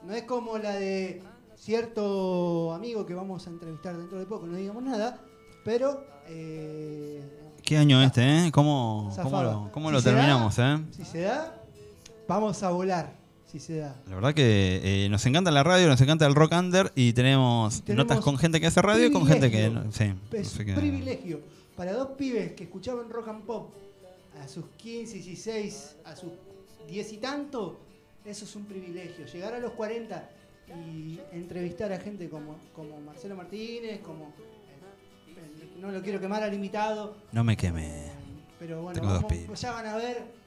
No es como la de cierto amigo que vamos a entrevistar dentro de poco, no digamos nada, pero eh, ¿Qué año este, eh? ¿Cómo, cómo lo, cómo Si lo se da, terminamos, eh? Si se da, vamos a volar, si se da. La verdad que eh, nos encanta la radio, nos encanta el rock under y tenemos, Tenemos notas con gente que hace radio y con gente que. no- sí, Es así un que- privilegio para dos pibes que escuchaban rock and pop a sus 15, 16, a sus 10 y tanto. Eso es un privilegio. Llegar a los 40 y entrevistar a gente como, como Marcelo Martínez, como. eh, no lo quiero quemar al invitado, No me queme. pero bueno, Tengo dos vamos- pibes. ya van a ver.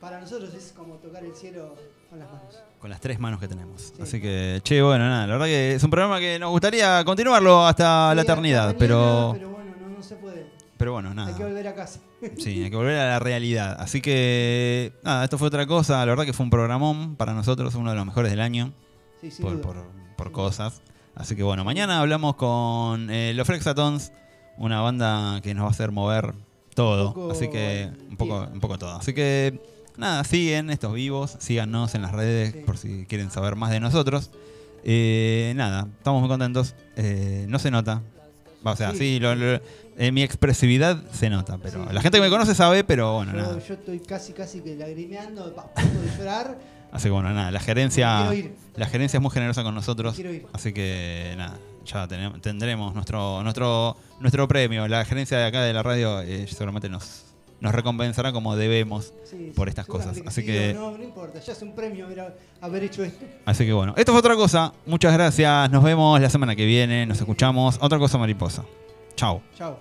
Para nosotros es como tocar el cielo con las manos. Con las tres manos que tenemos. Así que, che, bueno, nada, la verdad que es un programa que nos gustaría continuarlo hasta la hasta eternidad, mañana, pero. Pero bueno, no, no se puede. Pero bueno, Hay que nada. volver a casa. Sí, hay que volver a la realidad. Así que, nada, esto fue otra cosa. La verdad que fue un programón para nosotros, uno de los mejores del año. Sí, sin por, duda. por- por cosas. Así que bueno, mañana hablamos con eh, los Flexatons, una banda que nos va a hacer mover todo. Así que un poco, un poco todo. Así que nada, siguen estos vivos, síganos en las redes Sí. por si quieren saber más de nosotros. Eh, nada, estamos muy contentos. Eh, no se nota. O sea, sí, Sí. lo- lo- mi expresividad se nota, pero Sí, la gente que me conoce sabe, pero bueno, Yo, nada. yo estoy casi, casi que lagrimeando, a punto de llorar. Así que bueno, nada, la gerencia, la gerencia es muy generosa con nosotros. Ir. Así que nada, ya tendremos nuestro, nuestro, nuestro premio. La gerencia de acá de la radio eh, seguramente nos, nos recompensará como debemos Sí, por estas cosas. Así sí que, No, no importa, ya es un premio haber, haber hecho esto. así que bueno, esto fue otra cosa. Muchas gracias. Nos vemos la semana que viene. Nos escuchamos. Otra cosa mariposa. Chao. Chao.